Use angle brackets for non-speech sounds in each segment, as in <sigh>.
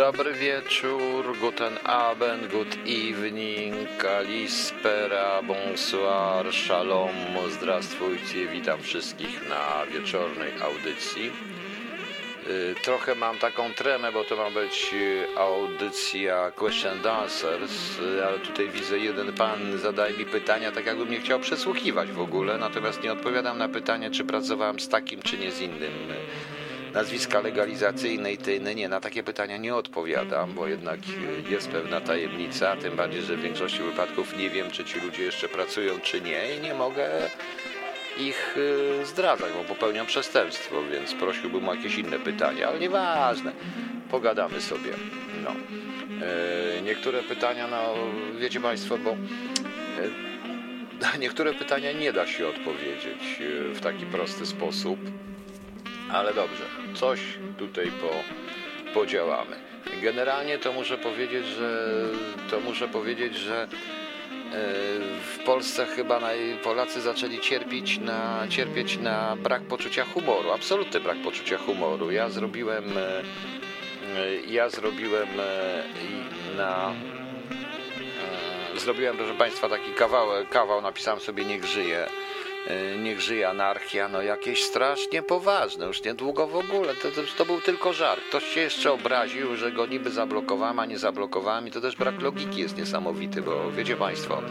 Dobry wieczór, guten Abend, good evening, kalispera, bonsoir, shalom, zdrastwujcie, witam wszystkich na wieczornej audycji. Y, Trochę mam taką tremę, bo to ma być y, audycja Question and Answers, y, ale tutaj widzę jeden pan zadaje mi pytania, tak jakbym nie chciał przesłuchiwać w ogóle, natomiast nie odpowiadam na pytanie, czy pracowałem z takim, czy nie z innym nazwiska legalizacyjne i te inne. Nie, na takie pytania nie odpowiadam, bo jednak e, jest pewna tajemnica, tym bardziej, że w większości wypadków nie wiem, czy ci ludzie jeszcze pracują, czy nie i nie mogę ich e, zdradzać, bo popełniam przestępstwo, więc prosiłbym o jakieś inne pytania, ale nieważne. Pogadamy sobie. No. E, Niektóre pytania, no wiecie Państwo, bo na <laughs> niektóre pytania nie da się odpowiedzieć w taki prosty sposób. Ale dobrze, coś tutaj po, podziałamy. Generalnie to muszę powiedzieć, że to muszę powiedzieć, że e, w Polsce chyba Polacy zaczęli cierpieć na, cierpieć na brak poczucia humoru, absolutny brak poczucia humoru. Ja zrobiłem, e, e, ja zrobiłem na, zrobiłem proszę Państwa taki kawał, kawał napisałem sobie niech żyje. E, Niech żyje anarchia, no jakieś strasznie poważne, już niedługo w ogóle, to, to, to był tylko żart. Ktoś się jeszcze obraził, że go niby zablokowałem, a nie zablokowałem i to też brak logiki jest niesamowity, bo wiecie Państwo,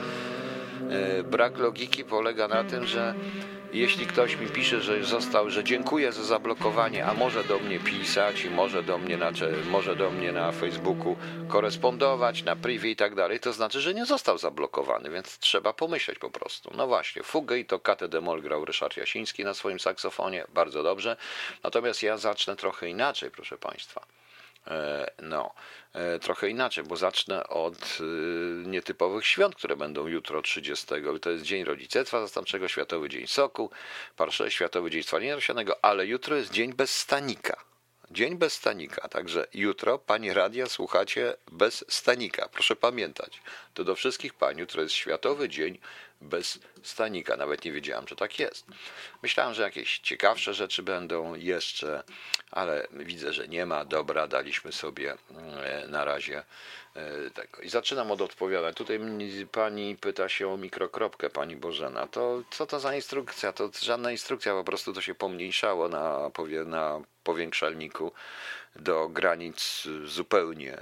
e, brak logiki polega na tym, że jeśli ktoś mi pisze, że został, że dziękuję za zablokowanie, a może do mnie pisać i może do mnie na, może do mnie na Facebooku korespondować, na privie i tak dalej, to znaczy, że nie został zablokowany, więc trzeba pomyśleć po prostu. No właśnie, fugę i to de Mol grał Ryszard Jasiński na swoim saksofonie, bardzo dobrze. Natomiast ja zacznę trochę inaczej, proszę Państwa. E, No, e, trochę inaczej, bo zacznę od y, nietypowych świąt, które będą jutro 30. To jest Dzień Rodzicielstwa Zastępczego, Światowy Dzień Soku, Parsze, Światowy Dzień Stwardnienia Roślinnego, ale jutro jest Dzień bez stanika. Dzień bez stanika, także jutro pani radia słuchacie bez stanika. Proszę pamiętać, to do wszystkich pań jutro jest Światowy Dzień bez stanika. Nawet nie wiedziałam, że tak jest. Myślałem, że jakieś ciekawsze rzeczy będą jeszcze, ale widzę, że nie ma. Dobra, daliśmy sobie e, na razie tego. I zaczynam od odpowiadania. Tutaj pani pyta się o mikrokropkę, pani Bożena. To co to za instrukcja? To żadna instrukcja, po prostu to się pomniejszało na, na powiększalniku do granic zupełnie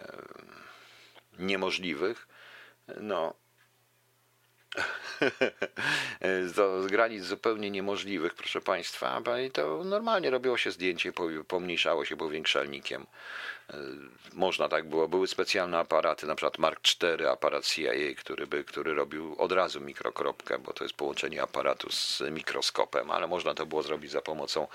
niemożliwych. No, <laughs> do granic zupełnie niemożliwych, proszę Państwa, i to normalnie robiło się zdjęcie, po- pomniejszało się powiększalnikiem. E, Można tak było. Były specjalne aparaty, na przykład Mark IV, aparat CIA, który, by, który robił od razu mikrokropkę, bo to jest połączenie aparatu z mikroskopem, ale można to było zrobić za pomocą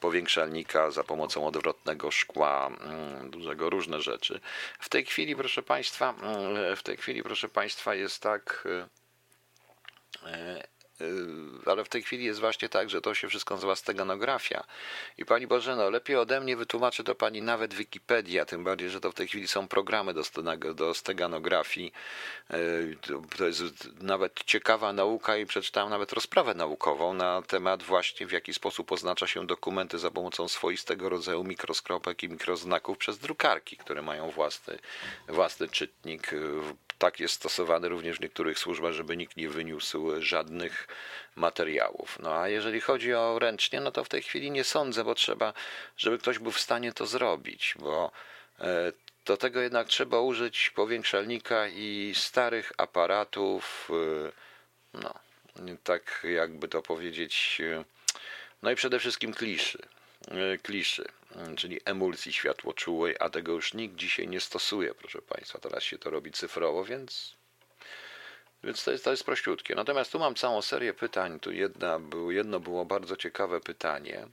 powiększalnika, za pomocą odwrotnego szkła, mm, dużego różne rzeczy. W tej chwili, proszę Państwa, mm, w tej chwili, proszę Państwa, jest tak. E, E, Ale w tej chwili jest właśnie tak, że to się wszystko nazywa steganografia. I pani Bożeno, lepiej ode mnie wytłumaczy to pani nawet Wikipedia, tym bardziej, że to w tej chwili są programy do, steganografii. E, To jest nawet ciekawa nauka i przeczytałem nawet rozprawę naukową na temat właśnie w jaki sposób oznacza się dokumenty za pomocą swoistego rodzaju mikroskropek i mikroznaków przez drukarki, które mają własny, własny czytnik. Tak jest stosowany również w niektórych służbach, żeby nikt nie wyniósł żadnych materiałów. No a jeżeli chodzi o ręcznie, no to w tej chwili nie sądzę, bo trzeba, żeby ktoś był w stanie to zrobić, bo e, do tego jednak trzeba użyć powiększalnika i starych aparatów, e, no, tak jakby to powiedzieć, e, no i przede wszystkim kliszy, kliszy, czyli emulsji światłoczułej, a tego już nikt dzisiaj nie stosuje, proszę Państwa. Teraz się to robi cyfrowo, więc więc to jest, to jest prościutkie. Natomiast tu mam całą serię pytań. Tu jedna, jedno było bardzo ciekawe pytanie.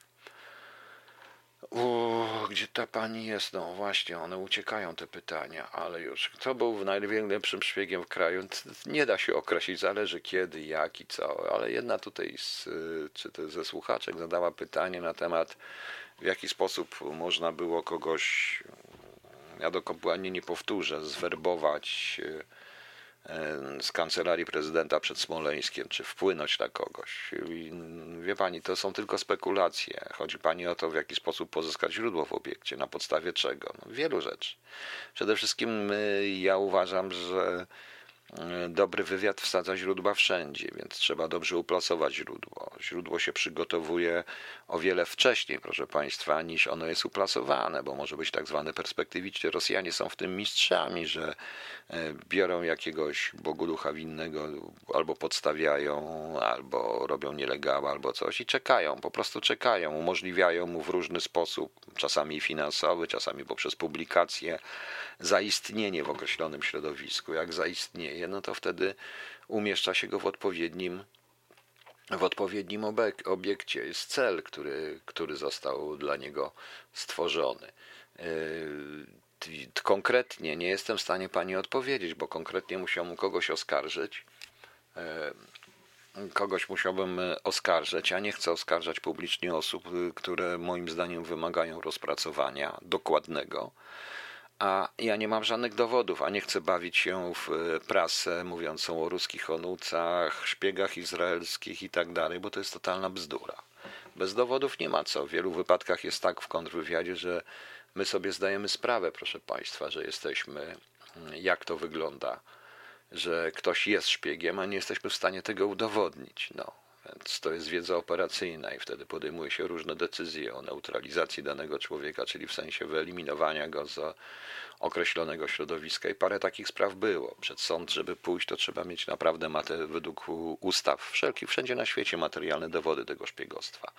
Gdzie ta pani jest? No właśnie, one uciekają te pytania, ale już. Kto był największym szpiegiem w kraju? Nie da się określić, zależy kiedy, jak i co. Ale jedna tutaj, z, czy to ze słuchaczek, zadała pytanie na temat, w jaki sposób można było kogoś, ja dokładnie nie powtórzę, zwerbować y, z kancelarii prezydenta przed Smoleńskiem, czy wpłynąć na kogoś. Wie pani, to są tylko spekulacje. Chodzi pani o to, w jaki sposób pozyskać źródło w obiekcie, na podstawie czego. No, wielu rzeczy. Przede wszystkim ja uważam, że dobry wywiad wsadza źródła wszędzie, więc trzeba dobrze uplasować źródło. Źródło się przygotowuje o wiele wcześniej, proszę Państwa, niż ono jest uplasowane, bo może być tak zwany perspektywiczny. Rosjanie są w tym mistrzami, że e, biorą jakiegoś boguducha winnego, albo podstawiają, albo robią nielegała, albo coś i czekają, po prostu czekają, umożliwiają mu w różny sposób, czasami finansowy, czasami poprzez publikacje, zaistnienie w określonym środowisku. Jak zaistnieje, no to wtedy umieszcza się go w odpowiednim w odpowiednim obiekcie. Jest cel, który, który został dla niego stworzony. Yy, konkretnie nie jestem w stanie pani odpowiedzieć, bo konkretnie musiałbym kogoś oskarżyć. Yy, kogoś musiałbym oskarżać. Ja nie chcę oskarżać publicznie osób, które moim zdaniem wymagają rozpracowania dokładnego a ja nie mam żadnych dowodów, a nie chcę bawić się w e, prasę mówiącą o ruskich onucach, szpiegach izraelskich i tak dalej, bo to jest totalna bzdura. Bez dowodów nie ma co. W wielu wypadkach jest tak w kontrwywiadzie, że my sobie zdajemy sprawę, proszę Państwa, że jesteśmy, mm, jak to wygląda, że ktoś jest szpiegiem, a nie jesteśmy w stanie tego udowodnić. No, więc to jest wiedza operacyjna i wtedy podejmuje się różne decyzje o neutralizacji danego człowieka, czyli w sensie wyeliminowania go z określonego środowiska. I parę takich spraw było. Przed sąd, żeby pójść, to trzeba mieć naprawdę matę według ustaw, wszelkich, wszędzie na świecie materialne dowody tego szpiegostwa.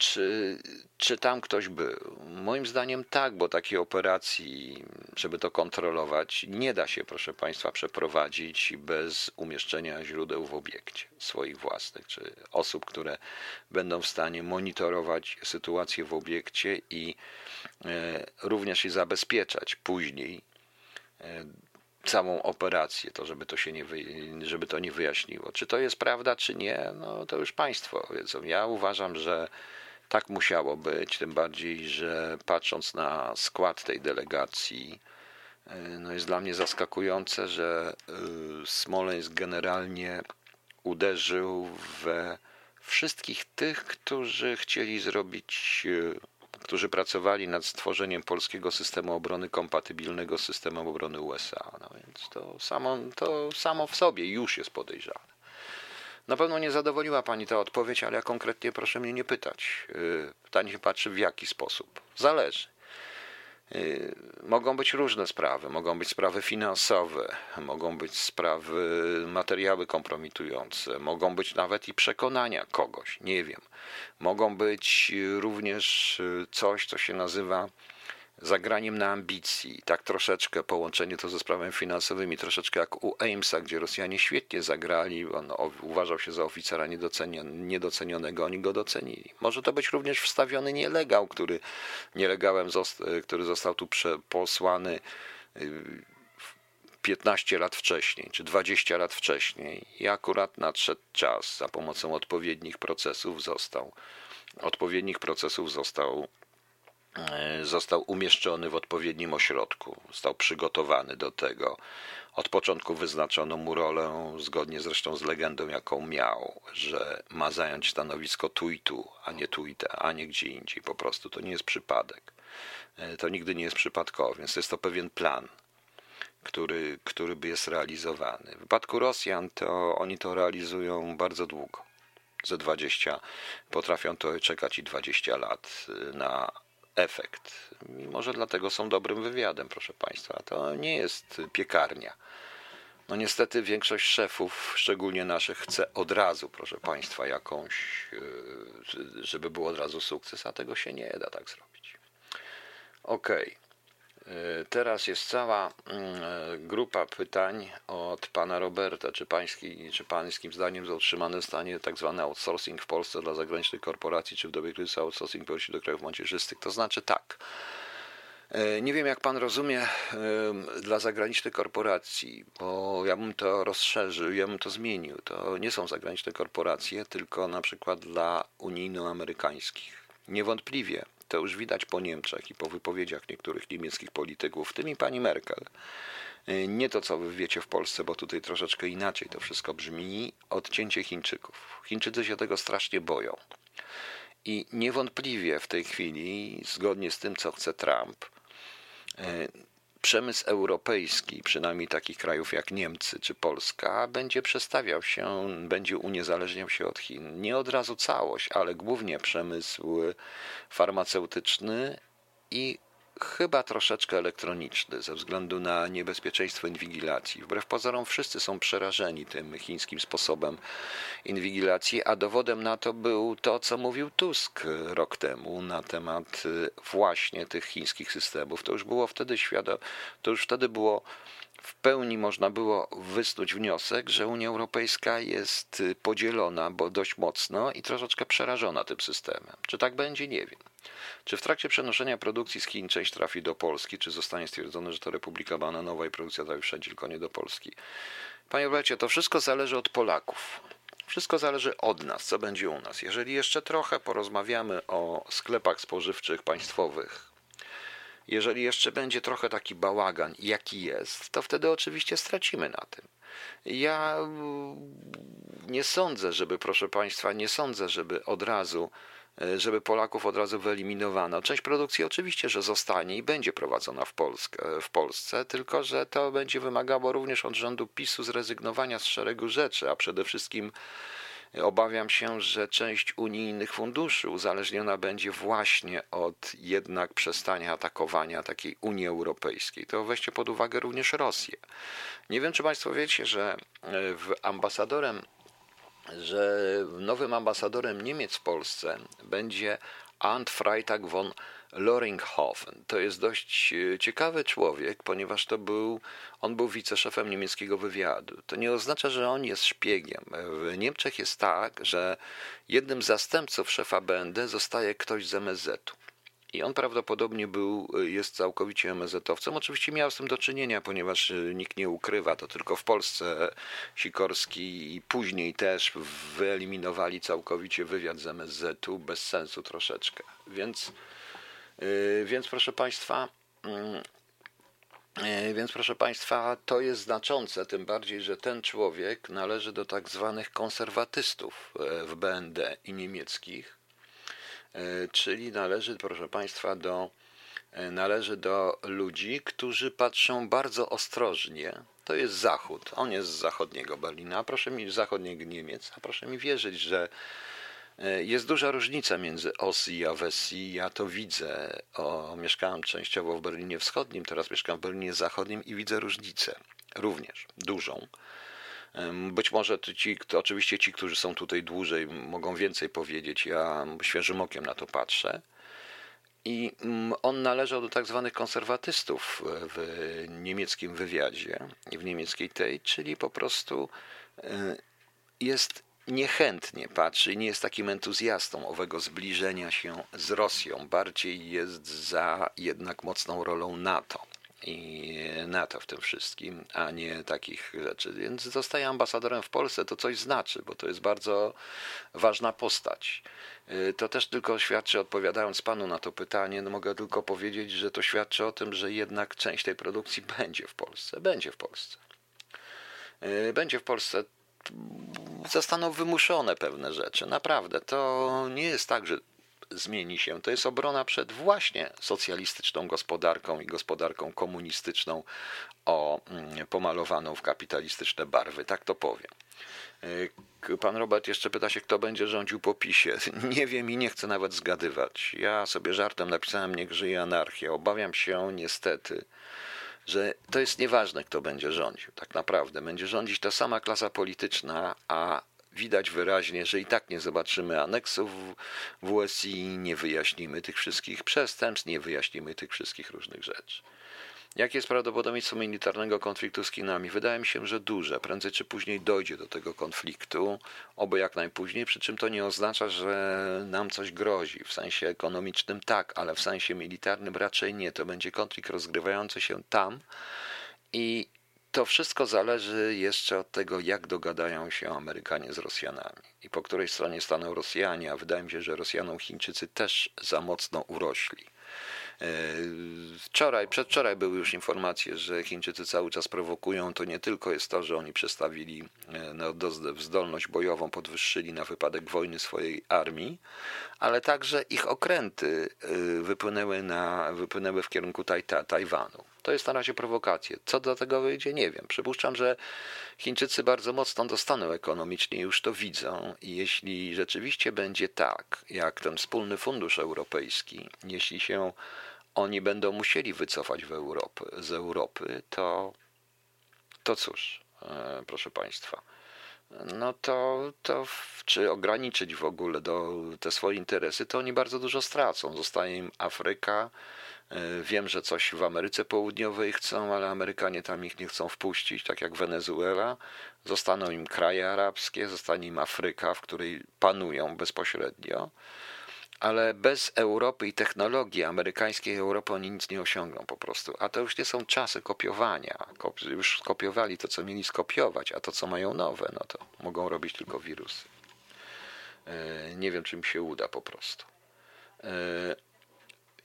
E, czy, czy tam ktoś był? Moim zdaniem tak, bo takiej operacji, żeby to kontrolować, nie da się, proszę Państwa, przeprowadzić bez umieszczenia źródeł w obiekcie swoich własnych, czy osób, które będą w stanie monitorować sytuację w obiekcie i e, również i zabezpieczać później e, całą operację, to żeby to się nie, żeby to nie wyjaśniło. Czy to jest prawda, czy nie, no to już Państwo wiedzą. Ja uważam, że tak musiało być, tym bardziej, że patrząc na skład tej delegacji, e, no jest dla mnie zaskakujące, że e, Smoleńsk generalnie uderzył we wszystkich tych, którzy chcieli zrobić, e, którzy pracowali nad stworzeniem polskiego systemu obrony kompatybilnego z systemem obrony USA. No więc to samo, to samo w sobie już jest podejrzane. Na pewno nie zadowoliła Pani ta odpowiedź, ale ja konkretnie proszę mnie nie pytać. Y, pytanie się patrzy w jaki sposób. Zależy. Y, mogą być różne sprawy, mogą być sprawy finansowe, mogą być sprawy, materiały kompromitujące, mogą być nawet i przekonania kogoś, nie wiem. Mogą być również y, coś, co się nazywa zagraniem na ambicji, tak troszeczkę połączenie to ze sprawami finansowymi, troszeczkę jak u Amesa, gdzie Rosjanie świetnie zagrali, on uważał się za oficera niedocenionego, oni go docenili. Może to być również wstawiony nielegał, który nielegałem, który został tu posłany 15 y, lat wcześniej, czy 20 lat wcześniej. I akurat nadszedł czas. Za pomocą odpowiednich procesów został odpowiednich procesów został E, został umieszczony w odpowiednim ośrodku, został przygotowany do tego. Od początku wyznaczono mu rolę, zgodnie zresztą z legendą, jaką miał, że ma zająć stanowisko tu i tu, a nie tu i te, a nie gdzie indziej. Po prostu to nie jest przypadek. E, to nigdy nie jest przypadkowe, więc jest to pewien plan, który, który by jest realizowany. W wypadku Rosjan to oni to realizują bardzo długo. Ze 20 potrafią to czekać i 20 lat na efekt. Mimo, że dlatego są dobrym wywiadem, proszę Państwa. To nie jest piekarnia. No niestety większość szefów, szczególnie naszych, chce od razu, proszę Państwa, jakąś, e, żeby był od razu sukces, a tego się nie da tak zrobić. Okej. Okay. E, teraz jest cała mm, grupa pytań od pana Roberta. Czy, pański, czy pańskim zdaniem utrzymany stanie tak zwany outsourcing w Polsce dla zagranicznych korporacji, czy w dobie kryzysu outsourcing powróci do krajów macierzystych? To znaczy tak. E, nie wiem, jak pan rozumie dla zagranicznych korporacji, bo ja bym to rozszerzył, ja bym to zmienił. To nie są zagraniczne korporacje, tylko na przykład dla unijno-amerykańskich. Niewątpliwie To już widać po Niemczech i po wypowiedziach niektórych niemieckich polityków, w tym i pani Merkel. Y, nie to, co wy wiecie w Polsce, bo tutaj troszeczkę inaczej to wszystko brzmi. Odcięcie Chińczyków. Chińczycy się tego strasznie boją. I niewątpliwie w tej chwili, zgodnie z tym, co chce Trump, y, przemysł europejski, przynajmniej takich krajów jak Niemcy czy Polska, będzie przestawiał się, będzie uniezależniał się od Chin. Nie od razu całość, ale głównie przemysł farmaceutyczny i chyba troszeczkę elektroniczny ze względu na niebezpieczeństwo inwigilacji. Wbrew pozorom wszyscy są przerażeni tym chińskim sposobem inwigilacji, a dowodem na to był to, co mówił Tusk rok temu na temat y, właśnie tych chińskich systemów. To już było wtedy świadome, to już wtedy było w pełni można było wysnuć wniosek, że Unia Europejska jest y, podzielona, bo dość mocno i troszeczkę przerażona tym systemem. Czy tak będzie? Nie wiem. Czy w trakcie przenoszenia produkcji z Chin część trafi do Polski, czy zostanie stwierdzone, że to Republika Bananowa i produkcja trafi wszędzie, tylko nie do Polski? Panie Robercie, to wszystko zależy od Polaków. Wszystko zależy od nas, co będzie u nas. Jeżeli jeszcze trochę porozmawiamy o sklepach spożywczych państwowych, jeżeli jeszcze będzie trochę taki bałagan, jaki jest, to wtedy oczywiście stracimy na tym. Ja mm, nie sądzę, żeby, proszę Państwa, nie sądzę, żeby od razu E, żeby Polaków od razu wyeliminowano. Część produkcji oczywiście, że zostanie i będzie prowadzona w, Polskę, w Polsce, tylko że to będzie wymagało również od rządu PiSu zrezygnowania z szeregu rzeczy, a przede wszystkim obawiam się, że część unijnych funduszy uzależniona będzie właśnie od jednak przestania atakowania takiej Unii Europejskiej. To weźcie pod uwagę również Rosję. Nie wiem, czy Państwo wiecie, że e, ambasadorem że nowym ambasadorem Niemiec w Polsce będzie Ant Freitag von Loringhofen. To jest dość e, ciekawy człowiek, ponieważ to był, on był wiceszefem niemieckiego wywiadu. To nie oznacza, że on jest szpiegiem. W Niemczech jest tak, że jednym z zastępców szefa BND zostaje ktoś z MSZ-u. I on prawdopodobnie był, jest całkowicie MSZ-owcem. Oczywiście miał z tym do czynienia, ponieważ y, nikt nie ukrywa, to tylko w Polsce Sikorski i później też wyeliminowali całkowicie wywiad z MSZ-u, bez sensu troszeczkę. Więc, więc proszę Państwa, mm, y, więc proszę Państwa, to jest znaczące, tym bardziej, że ten człowiek należy do tak zwanych konserwatystów w BND i niemieckich czyli należy, proszę Państwa, do, należy do ludzi, którzy patrzą bardzo ostrożnie. To jest Zachód. On jest z zachodniego Berlina, proszę mi zachodniego Niemiec, a proszę mi wierzyć, że jest duża różnica między Ossi a Wessi. Ja to widzę. O, mieszkałem częściowo w Berlinie Wschodnim, teraz mieszkam w Berlinie Zachodnim i widzę różnicę. Również dużą. Być może ci, to oczywiście ci, którzy są tutaj dłużej, mogą więcej powiedzieć. Ja świeżym okiem na to patrzę. I mm, on należał do tak zwanych konserwatystów w niemieckim wywiadzie, w niemieckiej tej, czyli po prostu e, jest niechętnie patrzy i nie jest takim entuzjastą owego zbliżenia się z Rosją. Bardziej jest za jednak mocną rolą NATO i NATO w tym wszystkim, a nie takich rzeczy. Więc zostaje ambasadorem w Polsce, to coś znaczy, bo to jest bardzo ważna postać. Y, to też tylko świadczy, odpowiadając panu na to pytanie, no mogę tylko powiedzieć, że to świadczy o tym, że jednak część tej produkcji <laughs> będzie w Polsce. Będzie w Polsce. Y, będzie w Polsce zostaną wymuszone pewne rzeczy. Naprawdę, to nie jest tak, że zmieni się. To jest obrona przed właśnie socjalistyczną gospodarką i gospodarką komunistyczną o mm, pomalowaną w kapitalistyczne barwy. Tak to powiem. Pan Robert jeszcze pyta się, kto będzie rządził po PiSie. <laughs> Nie wiem i nie chcę nawet zgadywać. Ja sobie żartem napisałem, niech żyje anarchia. Obawiam się niestety, że to jest nieważne, kto będzie rządził. Tak naprawdę będzie rządzić ta sama klasa polityczna, a widać wyraźnie, że i tak nie zobaczymy aneksów WSI, nie wyjaśnimy tych wszystkich przestępstw, nie wyjaśnimy tych wszystkich różnych rzeczy. Jakie jest prawdopodobieństwo militarnego konfliktu z Chinami? Wydaje mi się, że duże. Prędzej czy później dojdzie do tego konfliktu, oby jak najpóźniej, przy czym to nie oznacza, że nam coś grozi. W sensie ekonomicznym tak, ale w sensie militarnym raczej nie. To będzie konflikt rozgrywający się tam i to wszystko zależy jeszcze od tego, jak dogadają się Amerykanie z Rosjanami i po której stronie staną Rosjanie, a wydaje mi się, że Rosjanom Chińczycy też za mocno urośli. E, wczoraj, przedwczoraj były już informacje, że Chińczycy cały czas prowokują. To nie tylko jest to, że oni przestawili e, zdolność bojową, podwyższyli na wypadek wojny swojej armii, ale także ich okręty e, wypłynęły, na, wypłynęły w kierunku taj, Tajwanu. To jest na razie prowokacja. Co do tego wyjdzie, nie wiem. Przypuszczam, że Chińczycy bardzo mocno dostaną ekonomicznie, już to widzą. I jeśli rzeczywiście będzie tak, jak ten wspólny fundusz europejski, jeśli się oni będą musieli wycofać w Europy, z Europy, to, to cóż, e, proszę Państwa, no to, to czy ograniczyć w ogóle do te swoje interesy, to oni bardzo dużo stracą. Zostaje im Afryka, E, wiem, że coś w Ameryce Południowej chcą, ale Amerykanie tam ich nie chcą wpuścić, tak jak Wenezuela. Zostaną im kraje arabskie, zostanie im Afryka, w której panują bezpośrednio. Ale bez Europy i technologii amerykańskiej Europy oni nic nie osiągną po prostu. A to już nie są czasy kopiowania. Już skopiowali to, co mieli skopiować, a to, co mają nowe, no to mogą robić tylko wirusy. E, nie wiem, czy im się uda po prostu.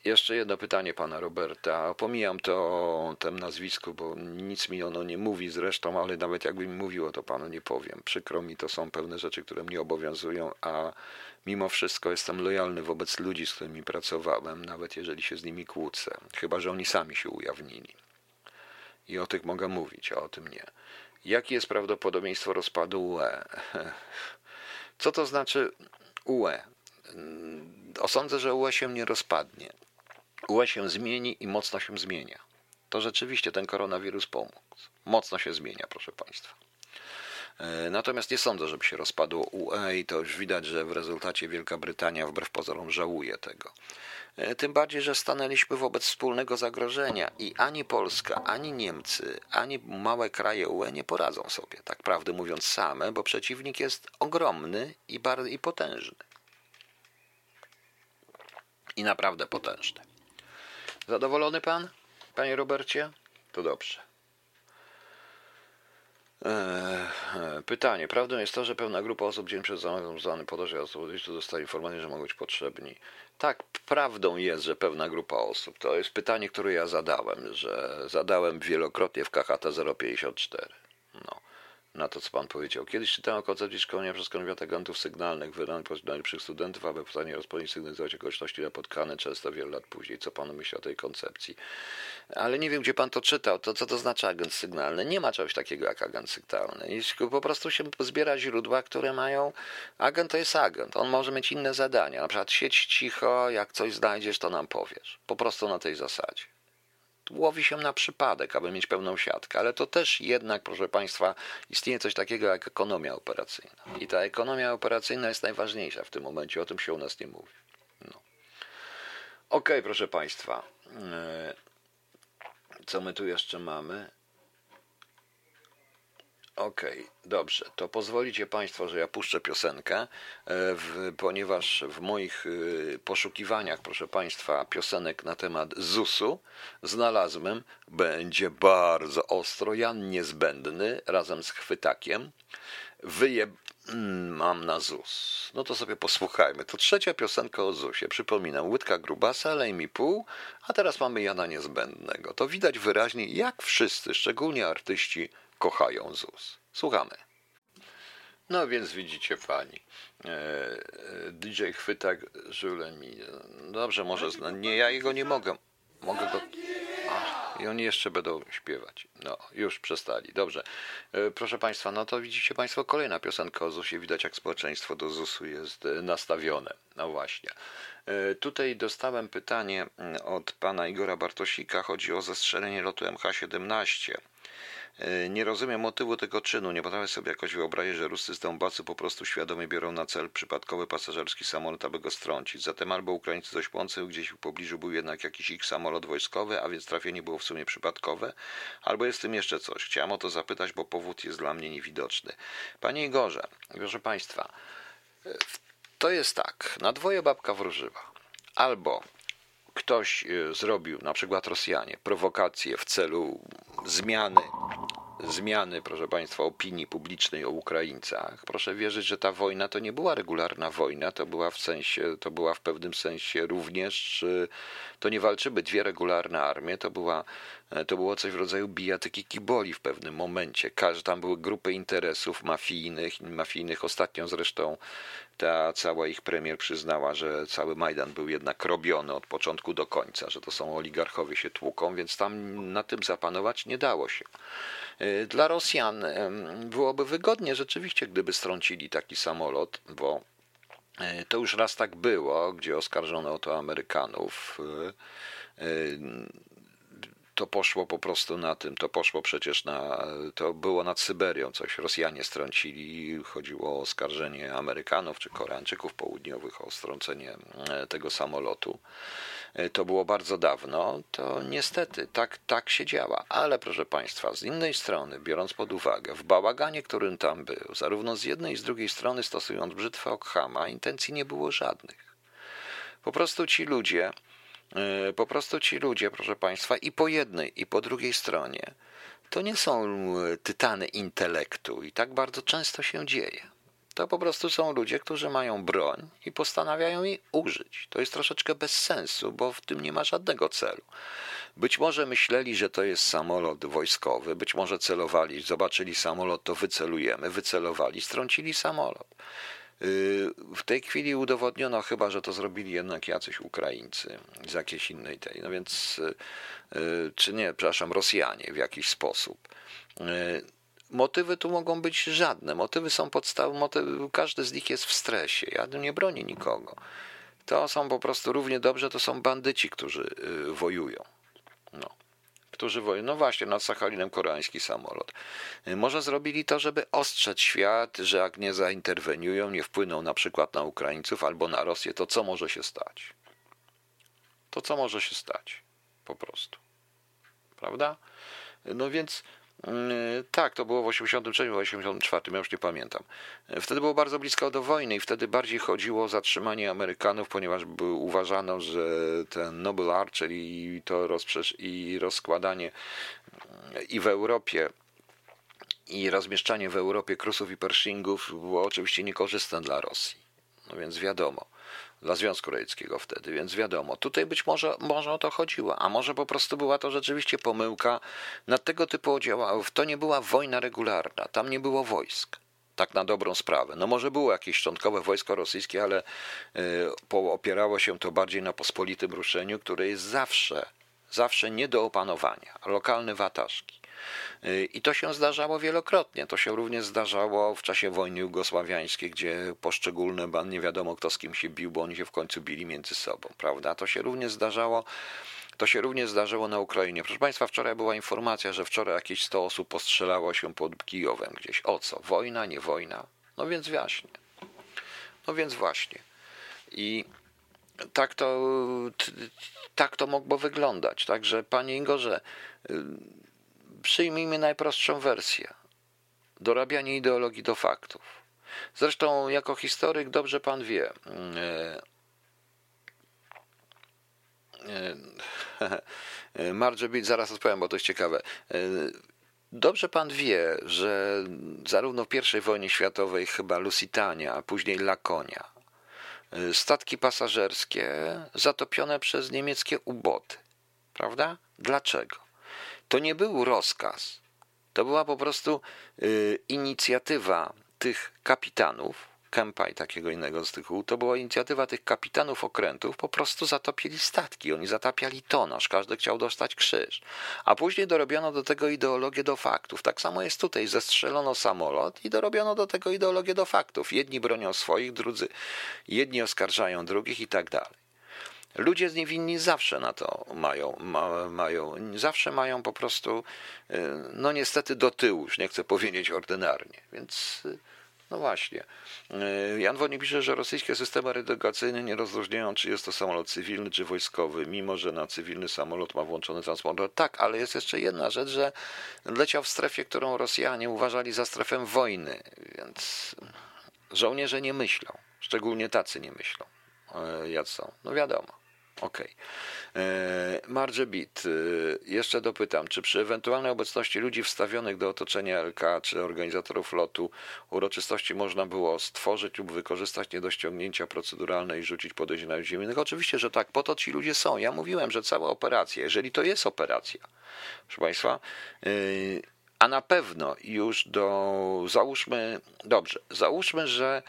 Jeszcze jedno pytanie pana Roberta. Pomijam to o tym nazwisku, bo nic mi ono nie mówi zresztą, ale nawet jakby mi mówiło, to panu nie powiem. Przykro mi, to są pewne rzeczy, które mnie obowiązują, a mimo wszystko jestem lojalny wobec ludzi, z którymi pracowałem, nawet jeżeli się z nimi kłócę. Chyba, że oni sami się ujawnili. I o tych mogę mówić, a o tym nie. Jakie jest prawdopodobieństwo rozpadu UE? Co to znaczy UE? Osądzę, że UE się nie rozpadnie. UE się zmieni i mocno się zmienia. To rzeczywiście ten koronawirus pomógł. Mocno się zmienia, proszę Państwa. E, natomiast nie sądzę, żeby się rozpadło UE i to już widać, że w rezultacie Wielka Brytania wbrew pozorom żałuje tego. E, tym bardziej, że stanęliśmy wobec wspólnego zagrożenia i ani Polska, ani Niemcy, ani małe kraje UE nie poradzą sobie, tak prawdę mówiąc same, bo przeciwnik jest ogromny i, bardzo, i potężny. I naprawdę potężny. Zadowolony pan, panie Robercie? To dobrze. Eee, pytanie. Prawdą jest to, że pewna grupa osób dzień przed zamawianym podąża osobowości dostaje informację, że mogą być potrzebni. Tak, prawdą jest, że pewna grupa osób. To jest pytanie, które ja zadałem, że zadałem wielokrotnie w KHT 054. Na to, co Pan powiedział. Kiedyś czytałem o koncepcji szkolenia przez konwiat agentów sygnalnych wydanych przez najlepszych studentów, aby pytanie rozpoznać sygnalizować okoliczności napotkane często wiele lat później. Co Pan myśli o tej koncepcji? Ale nie wiem, gdzie Pan to czytał. To co to znaczy agent sygnalny? Nie ma czegoś takiego jak agent sygnalny. Po prostu się zbiera źródła, które mają... Agent to jest agent. On może mieć inne zadania. Na przykład siedź cicho, jak coś znajdziesz, to nam powiesz. Po prostu na tej zasadzie łowi się na przypadek, aby mieć pełną siatkę, ale to też jednak, proszę Państwa, istnieje coś takiego jak ekonomia operacyjna. I ta ekonomia operacyjna jest najważniejsza w tym momencie, o tym się u nas nie mówi. No. Ok, proszę Państwa. E, co my tu jeszcze mamy? Okej, okay, dobrze. To pozwolicie Państwo, że ja puszczę piosenkę, e, w, ponieważ w moich e, poszukiwaniach, proszę Państwa, piosenek na temat ZUS-u znalazłem, będzie bardzo ostro, Jan Niezbędny razem z Chwytakiem. Wyje mm, mam na ZUS. No to sobie posłuchajmy. To trzecia piosenka o ZUSie. Przypominam, Łydka Grubasa, Lej mi pół, a teraz mamy Jana Niezbędnego. To widać wyraźnie, jak wszyscy, szczególnie artyści, kochają ZUS. Słuchamy. No więc widzicie pani, e, e, DJ chwyta żule mi. Dobrze, może zna. Nie, ja jego nie mogę. Mogę go. Ach, I oni jeszcze będą śpiewać. No, już przestali. Dobrze. E, proszę Państwa, no to widzicie Państwo kolejna piosenka o ZUS-ie. Widać, jak społeczeństwo do ZUS-u jest nastawione. No właśnie. Tutaj dostałem pytanie mm, od pana Igora Bartosika. Chodzi o zestrzelenie lotu MH17. E, nie rozumiem motywu tego czynu. Nie potrafię sobie jakoś wyobrazić, że ruscy z Donbasu po prostu świadomie biorą na cel przypadkowy pasażerski samolot, aby go strącić. Zatem albo Ukraińcy coś płący, gdzieś w pobliżu był jednak jakiś ich samolot wojskowy, a więc trafienie było w sumie przypadkowe, albo jest w tym jeszcze coś. Chciałem o to zapytać, bo powód jest dla mnie niewidoczny. Panie Igorze, proszę Państwa, e, to jest tak. Na dwoje babka wróżyła. Albo ktoś e, zrobił, na przykład Rosjanie, prowokację w celu zmiany zmiany, proszę Państwa, opinii publicznej o Ukraińcach. Proszę wierzyć, że ta wojna to nie była regularna wojna, to była w sensie, to była w pewnym sensie również, to nie walczyły dwie regularne armie, to była, to było coś w rodzaju bijatyki kiboli w pewnym momencie. Tam były grupy interesów mafijnych, mafijnych. Ostatnio zresztą ta cała ich premier przyznała, że cały Majdan był jednak robiony od początku do końca, że to są oligarchowie się tłuką, więc tam na tym zapanować nie dało się. Y, dla Rosjan byłoby wygodnie rzeczywiście, gdyby strącili taki samolot, bo y, to już raz tak było, gdzie oskarżono o to Amerykanów. To poszło po prostu na tym, to poszło przecież na, to było nad Syberią, coś Rosjanie strącili, chodziło o oskarżenie Amerykanów czy Koreańczyków południowych o strącenie e, tego samolotu. E, to było bardzo dawno, to niestety tak, tak się działa. Ale proszę Państwa, z innej strony, biorąc pod uwagę, w bałaganie, którym tam był, zarówno z jednej i z drugiej strony stosując brzytwę Okhama, intencji nie było żadnych. Po prostu ci ludzie, po prostu ci ludzie, proszę Państwa, i po jednej, i po drugiej stronie, to nie są e, tytany intelektu i tak bardzo często się dzieje. To po prostu są ludzie, którzy mają broń i postanawiają jej użyć. To jest troszeczkę bez sensu, bo w tym nie ma żadnego celu. Być może myśleli, że to jest samolot wojskowy, być może celowali, zobaczyli samolot, to wycelujemy, wycelowali, strącili samolot. W tej chwili udowodniono chyba, że to zrobili jednak jacyś Ukraińcy z jakiejś innej tej, no więc, y, y, czy nie, przepraszam, Rosjanie w jakiś sposób. Y, motywy tu mogą być żadne. Motywy są podstawowe, motywy, każdy z nich jest w stresie. Ja nie bronię nikogo. To są po prostu równie dobrze, to są bandyci, którzy wojują. No którzy wojują. No właśnie, nad Sachalinem koreański samolot. Może zrobili to, żeby ostrzec świat, że jak nie zainterweniują, nie wpłyną na przykład na Ukraińców albo na Rosję, to co może się stać? To co może się stać? Po prostu. Prawda? No więc tak, to było w 83 w 84, ja już nie pamiętam. Wtedy było bardzo blisko do wojny i wtedy bardziej chodziło o zatrzymanie Amerykanów, ponieważ uważano, że ten Noble Archer i to rozprzesz i rozkładanie yy, i w Europie i rozmieszczanie w Europie krusów i pershingów było oczywiście niekorzystne dla Rosji. No więc wiadomo dla Związku Radzieckiego wtedy, więc wiadomo, tutaj być może, może o to chodziło, a może po prostu była to rzeczywiście pomyłka na tego typu oddziałów. To nie była wojna regularna, tam nie było wojsk. Tak na dobrą sprawę. No może było jakieś szczątkowe wojsko rosyjskie, ale y, opierało się to bardziej na pospolitym ruszeniu, które jest zawsze, zawsze nie do opanowania. Lokalne wataszki. I to się zdarzało wielokrotnie. To się również zdarzało w czasie wojny jugosławiańskiej, gdzie poszczególne ban nie wiadomo kto z kim się bił, bo oni się w końcu bili między sobą, prawda? To się również zdarzało. To się również zdarzyło na Ukrainie. Proszę Państwa, wczoraj była informacja, że wczoraj jakieś 100 osób postrzelało się pod Kijowem gdzieś. O co? Wojna, nie wojna? No więc właśnie. No więc właśnie. I tak to, tak to mogło wyglądać. Także, Panie Igorze, przyjmijmy najprostszą wersję. Dorabianie ideologii do faktów. Zresztą, jako historyk, dobrze pan wie. E, e, <laughs> Marge Bill, zaraz odpowiem, bo to jest ciekawe. E, dobrze pan wie, że zarówno w I wojnie światowej chyba Lusitania, a później Lakonia, statki pasażerskie zatopione przez niemieckie uboty. Prawda? Dlaczego? To nie był rozkaz. To była po prostu y, inicjatywa tych kapitanów, Kempa i takiego innego z tych to była inicjatywa tych kapitanów okrętów, po prostu zatopili statki, oni zatapiali tonaż, każdy chciał dostać krzyż. A później dorobiono do tego ideologię do faktów. Tak samo jest tutaj, zestrzelono samolot i dorobiono do tego ideologię do faktów. Jedni bronią swoich, drudzy, jedni oskarżają drugich i tak dalej. Ludzie niewinni zawsze na to mają, ma, mają, zawsze mają po prostu, y, no niestety do tyłu, już nie chcę powiedzieć ordynarnie, więc y, no właśnie. Y, Jan Woni pisze, że rosyjskie systemy redygacyjne nie rozróżniają, czy jest to samolot cywilny, czy wojskowy, mimo że na cywilny samolot ma włączony transponder. Tak, ale jest jeszcze jedna rzecz, że leciał w strefie, którą Rosjanie uważali za strefę wojny, więc żołnierze nie myślą, szczególnie tacy nie myślą, jak są. No wiadomo. Okej. Okay. Marge Bit, jeszcze dopytam, czy przy ewentualnej obecności ludzi wstawionych do otoczenia LK czy organizatorów lotu uroczystości można było stworzyć lub wykorzystać nie proceduralne i rzucić podejrzenia ludzi innych? Oczywiście, że tak, po to ci ludzie są. Ja mówiłem, że cała operacja, jeżeli to jest operacja, proszę Państwa, yy, a na pewno już do, załóżmy, dobrze, załóżmy, że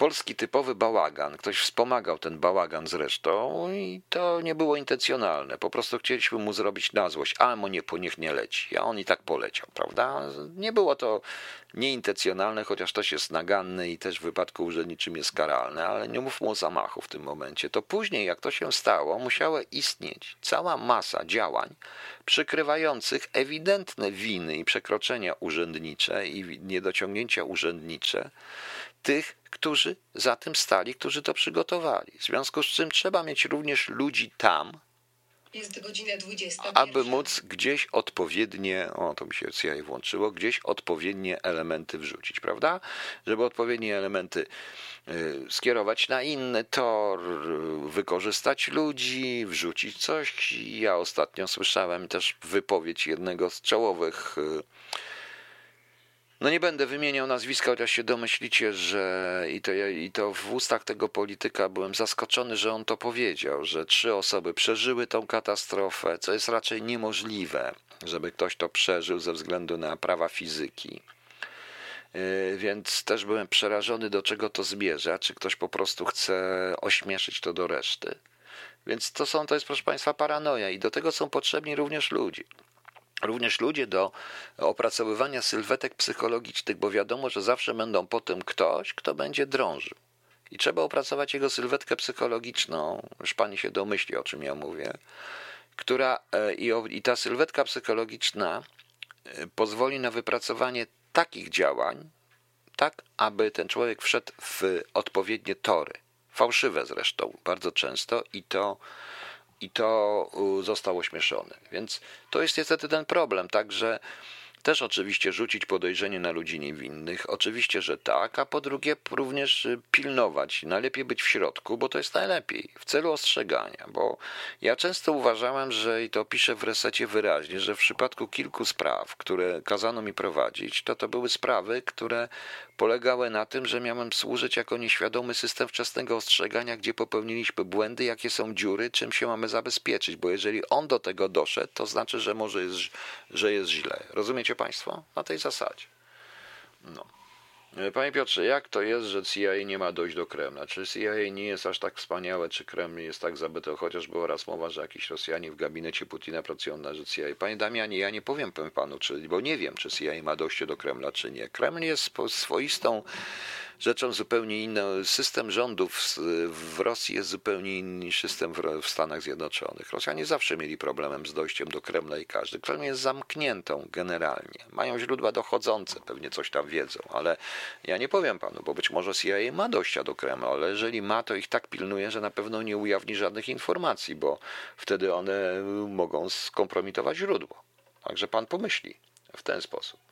polski typowy bałagan. Ktoś wspomagał ten bałagan zresztą i to nie było intencjonalne. Po prostu chcieliśmy mu zrobić na złość, a mu nie, niech nie leci. A on i tak poleciał, prawda? Nie było to nieintencjonalne, chociaż też jest naganne i też w wypadku urzędniczym jest karalne, ale nie mówmy o zamachu w tym momencie. To później, jak to się stało, musiała istnieć cała masa działań przykrywających ewidentne winy i przekroczenia urzędnicze i niedociągnięcia urzędnicze tych, którzy za tym stali, którzy to przygotowali. W związku z czym trzeba mieć również ludzi tam, jest godzina 20. Aby móc gdzieś odpowiednie, o to mi się CIA włączyło, gdzieś odpowiednie elementy wrzucić, prawda? Żeby odpowiednie elementy y, skierować na inny tor, wykorzystać ludzi, wrzucić coś. Ja ostatnio słyszałem też wypowiedź jednego z czołowych y, no nie będę wymieniał nazwiska, chociaż się domyślicie, że i to, i to w ustach tego polityka byłem zaskoczony, że on to powiedział, że trzy osoby przeżyły tą katastrofę, co jest raczej niemożliwe, żeby ktoś to przeżył ze względu na prawa fizyki. Yy, więc też byłem przerażony, do czego to zmierza, czy ktoś po prostu chce ośmieszyć to do reszty. Więc to są, to jest proszę Państwa paranoja i do tego są potrzebni również ludzie również ludzie do opracowywania sylwetek psychologicznych, bo wiadomo, że zawsze będą po tym ktoś, kto będzie drążył. I trzeba opracować jego sylwetkę psychologiczną, już pani się domyśli, o czym ja mówię, która e, i, i ta sylwetka psychologiczna e, pozwoli na wypracowanie takich działań, tak aby ten człowiek wszedł w odpowiednie tory. Fałszywe zresztą bardzo często i to i to został ośmieszony. Więc to jest niestety ten problem, także też oczywiście rzucić podejrzenie na ludzi niewinnych, oczywiście, że tak, a po drugie również y, pilnować, najlepiej być w środku, bo to jest najlepiej, w celu ostrzegania, bo ja często uważałem, że i to piszę w resecie wyraźnie, że w przypadku kilku spraw, które kazano mi prowadzić, to to były sprawy, które polegały na tym, że miałem służyć jako nieświadomy system wczesnego ostrzegania, gdzie popełniliśmy błędy, jakie są dziury, czym się mamy zabezpieczyć, bo jeżeli on do tego doszedł, to znaczy, że może jest, że jest źle. Rozumiecie Państwo? Na tej zasadzie. No. Panie Piotrze, jak to jest, że CIA nie ma dojść do Kremla? Czy CIA nie jest aż tak wspaniałe, czy Kreml jest tak zabyty? Chociaż była raz mowa, że jakiś Rosjanie w gabinecie Putina pracują na rzecz CIA. Panie Damianie, ja nie powiem panu, czy, bo nie wiem, czy CIA ma dojście do Kremla, czy nie. Kreml jest swoistą rzeczą zupełnie inną. System rządów w Rosji jest zupełnie inny niż system w Stanach Zjednoczonych. Rosjanie zawsze mieli problemem z dojściem do Kremla i każdy. Kreml jest zamkniętą generalnie. Mają źródła dochodzące, pewnie coś tam wiedzą, ale ja nie powiem panu, bo być może CIA ma dojścia do Kremla, ale jeżeli ma, to ich tak pilnuje, że na pewno nie ujawni żadnych informacji, bo wtedy one mogą skompromitować źródło. Także pan pomyśli w ten sposób.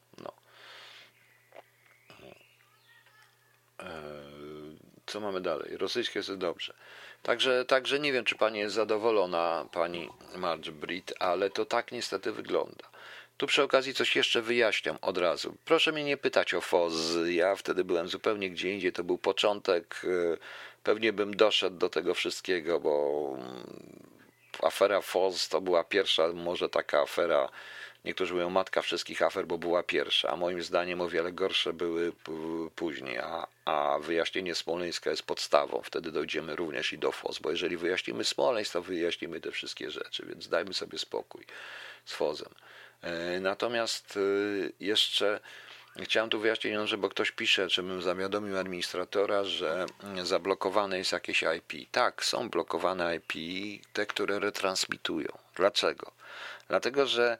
Co mamy dalej? Rosyjskie jest dobrze. Także, także nie wiem, czy pani jest zadowolona, pani Marge Britt, ale to tak niestety wygląda. Tu przy okazji coś jeszcze wyjaśniam od razu. Proszę mnie nie pytać o FOZ. Ja wtedy byłem zupełnie gdzie indziej. To był początek. Pewnie bym doszedł do tego wszystkiego, bo mm, afera FOZ to była pierwsza, może taka afera Niektórzy mówią matka wszystkich afer, bo była pierwsza, a moim zdaniem o wiele gorsze były później, a, a wyjaśnienie Smoleńska jest podstawą. Wtedy dojdziemy również i do FOS, bo jeżeli wyjaśnimy Smoleńsk, to wyjaśnimy te wszystkie rzeczy, więc dajmy sobie spokój z FOZem. E, natomiast e, jeszcze Chciałem tu wyjaśnić, że bo ktoś pisze, żebym zawiadomił administratora, że zablokowane jest jakieś IP. Tak, są blokowane IP, te, które retransmitują. Dlaczego? Dlatego, że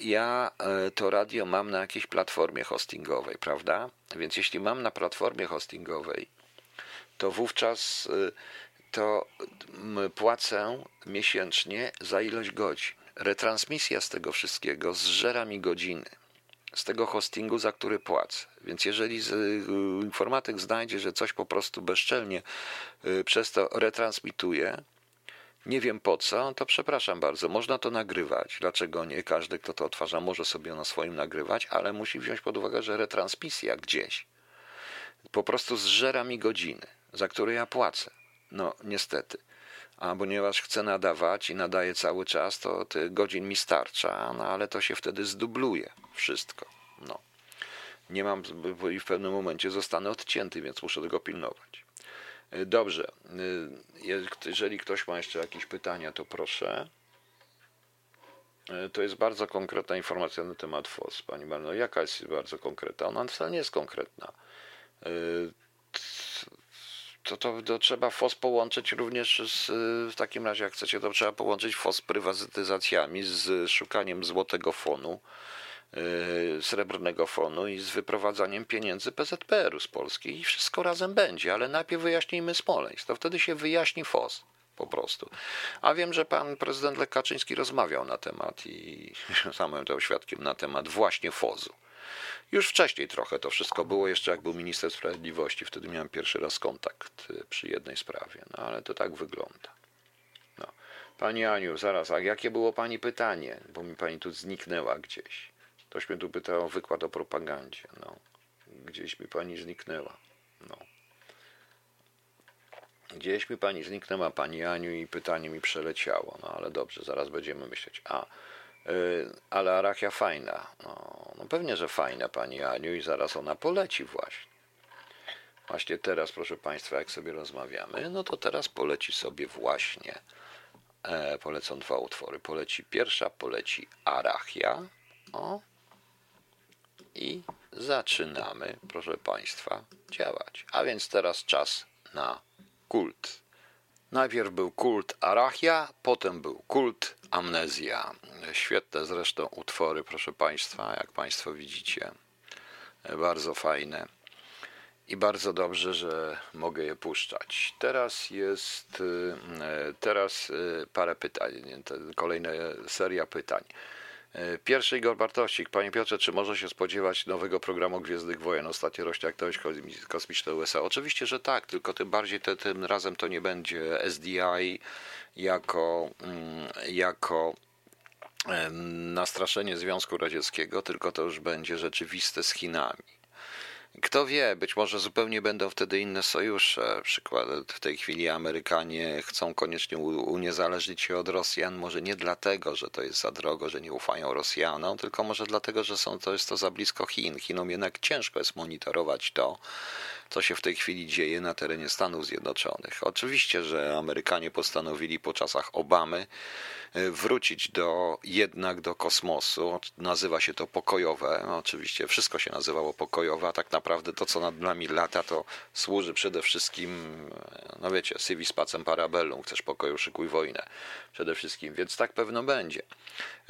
ja y, to radio mam na jakiejś platformie hostingowej, prawda? Więc jeśli mam na platformie hostingowej, to wówczas y, to płacę miesięcznie za ilość godzin. Retransmisja z tego wszystkiego zżera mi godziny z tego hostingu, za który płacę. Więc jeżeli informatyk znajdzie, że coś po prostu bezczelnie przez to retransmituje, Nie wiem po co, to przepraszam bardzo. Można to nagrywać. Dlaczego nie? Każdy, kto to odtwarza, może sobie na swoim nagrywać, ale musi wziąć pod uwagę, że retransmisja gdzieś po prostu zżera mi godziny, za które ja płacę. No, niestety. A ponieważ chcę nadawać i nadaję cały czas, to tych godzin mi starcza, no ale to się wtedy zdubluje wszystko. No. Nie mam, i w pewnym momencie zostanę odcięty, więc muszę tego pilnować. Dobrze. Jeżeli ktoś ma jeszcze jakieś pytania, to proszę. To jest bardzo konkretna informacja na temat FOS, Pani Marno. Jaka jest bardzo konkretna? Ona wcale nie jest konkretna. To, to, to trzeba FOS połączyć również z, w takim razie, jak chcecie, to trzeba połączyć FOS z prywatyzacjami, z szukaniem złotego fonu, srebrnego fonu i z wyprowadzaniem pieniędzy PZPR-u z Polski i wszystko razem będzie, ale najpierw wyjaśnijmy Smoleńsk, to wtedy się wyjaśni FOS po prostu. A wiem, że pan prezydent Lech Kaczyński rozmawiał na temat i <laughs> sam byłem świadkiem na temat właśnie FOZ-u. Już wcześniej trochę to wszystko było, jeszcze jak był minister sprawiedliwości. Wtedy miałem pierwszy raz kontakt y, przy jednej sprawie. No ale to tak wygląda. No. Pani Aniu, zaraz, a jakie było pani pytanie? Bo mi pani tu zniknęła gdzieś. Ktoś mnie tu pytał o wykład o propagandzie. No. Gdzieś mi pani zniknęła. No. Gdzieś mi pani zniknęła, pani Aniu, i pytanie mi przeleciało. No ale dobrze, zaraz będziemy myśleć. A, yy, ale arachia fajna. No, no pewnie, że fajna pani Aniu i zaraz ona poleci właśnie. Właśnie teraz, proszę Państwa, jak sobie rozmawiamy, no to teraz poleci sobie właśnie, e, polecą dwa utwory. Poleci pierwsza, poleci Arachia. O. I zaczynamy, proszę Państwa, działać. A więc teraz czas na kult. Najpierw był kult Arachia, potem był kult Amnezja. Świetne zresztą utwory, proszę Państwa, jak Państwo widzicie. Bardzo fajne. I bardzo dobrze, że mogę je puszczać. Teraz jest e, teraz e, parę pytań, kolejna seria pytań. E, pierwszy Igor Bartosik. Panie Piotrze, czy może się spodziewać nowego programu Gwiezdnych Wojen? Ostatnio rośnie aktywność kosmiczna USA. Oczywiście, że tak, tylko tym bardziej te, tym razem to nie będzie SDI jako, mm, jako nastraszenie Związku Radzieckiego, tylko to już będzie rzeczywiste z Chinami. Kto wie, być może zupełnie będą wtedy inne sojusze. Przykład w tej chwili Amerykanie chcą koniecznie uniezależnić się od Rosjan, może nie dlatego, że to jest za drogo, że nie ufają Rosjanom, tylko może dlatego, że są, to jest to za blisko Chin. Chinom jednak ciężko jest monitorować to, co się w tej chwili dzieje na terenie Stanów Zjednoczonych. Oczywiście, że Amerykanie postanowili po czasach Obamy e, wrócić do jednak do kosmosu. Nazywa się to pokojowe. Oczywiście wszystko się nazywało pokojowe, a tak naprawdę to, co nad nami lata, to służy przede wszystkim, e, no wiecie, civis pacem parabellum, chcesz pokoju, szykuj wojnę przede wszystkim, więc tak pewno będzie.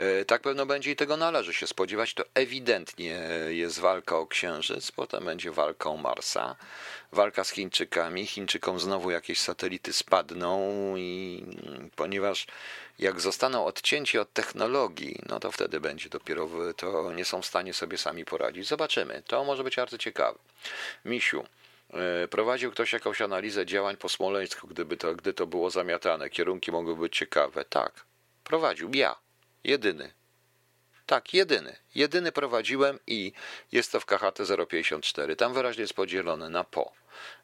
E, tak pewno będzie i tego należy się spodziewać. To ewidentnie jest walka o Księżyc, potem będzie walka o Marsa walka z Chińczykami. Chińczykom znowu jakieś satelity spadną i ponieważ jak zostaną odcięci od technologii, no to wtedy będzie dopiero, to nie są w stanie sobie sami poradzić. Zobaczymy. To może być bardzo ciekawe. Misiu, e, Prowadził ktoś jakąś analizę działań po Smoleńsku, gdyby to, gdy to było zamiatane? Kierunki mogły być ciekawe. Tak, prowadził ja, jedyny. Tak, jedyny. Jedyny prowadziłem i jest to w KHT 054. Tam wyraźnie jest podzielone na po,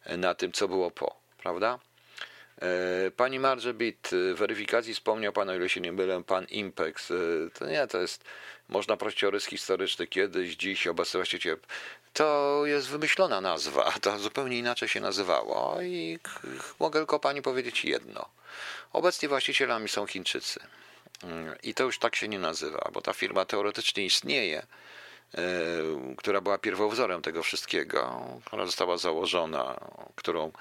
na tym, co było po, prawda? E, pani Marże Bit, weryfikacji wspomniał Pan, o ile się nie mylę, Pan Impex. E, to nie, to jest, można prosić o rys historyczny kiedyś, dziś, obecny właściciel. To jest wymyślona nazwa, to zupełnie inaczej się nazywało i mogę tylko Pani powiedzieć jedno. Obecnie właścicielami są Chińczycy. I to już tak się nie nazywa, bo ta firma teoretycznie istnieje, e, która była pierwowzorem tego wszystkiego, która została założona, którą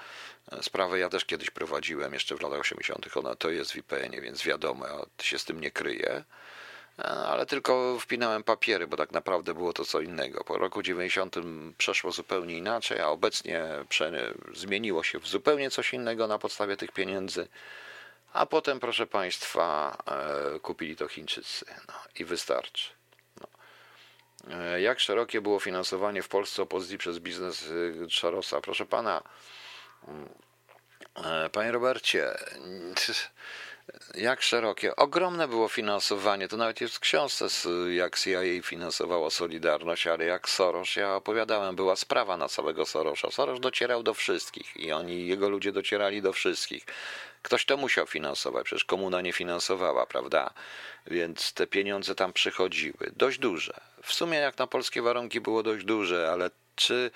e, sprawę ja też kiedyś prowadziłem jeszcze w latach 80. Ona to jest w IPN-ie, więc wiadomo, się z tym nie kryje. E, ale tylko wpinałem papiery, bo tak naprawdę było to co innego. Po roku 90 przeszło zupełnie inaczej, a obecnie zmieniło się w zupełnie coś innego na podstawie tych pieniędzy a potem, proszę Państwa, e, kupili to Chińczycy no, i wystarczy. No. E, jak szerokie było finansowanie w Polsce opozycji przez biznes Szarosa? Proszę Pana, mm, e, Panie Robercie, Jak szerokie? Ogromne było finansowanie. To nawet jest w książce, jak CIA finansowało Solidarność, ale jak Soros, ja opowiadałem, była sprawa na całego Sorosza. Soros docierał do wszystkich i oni, jego ludzie docierali do wszystkich. Ktoś to musiał finansować, przecież komuna nie finansowała, prawda? Więc te pieniądze tam przychodziły. Dość duże. W sumie jak na polskie warunki było dość duże, ale czy.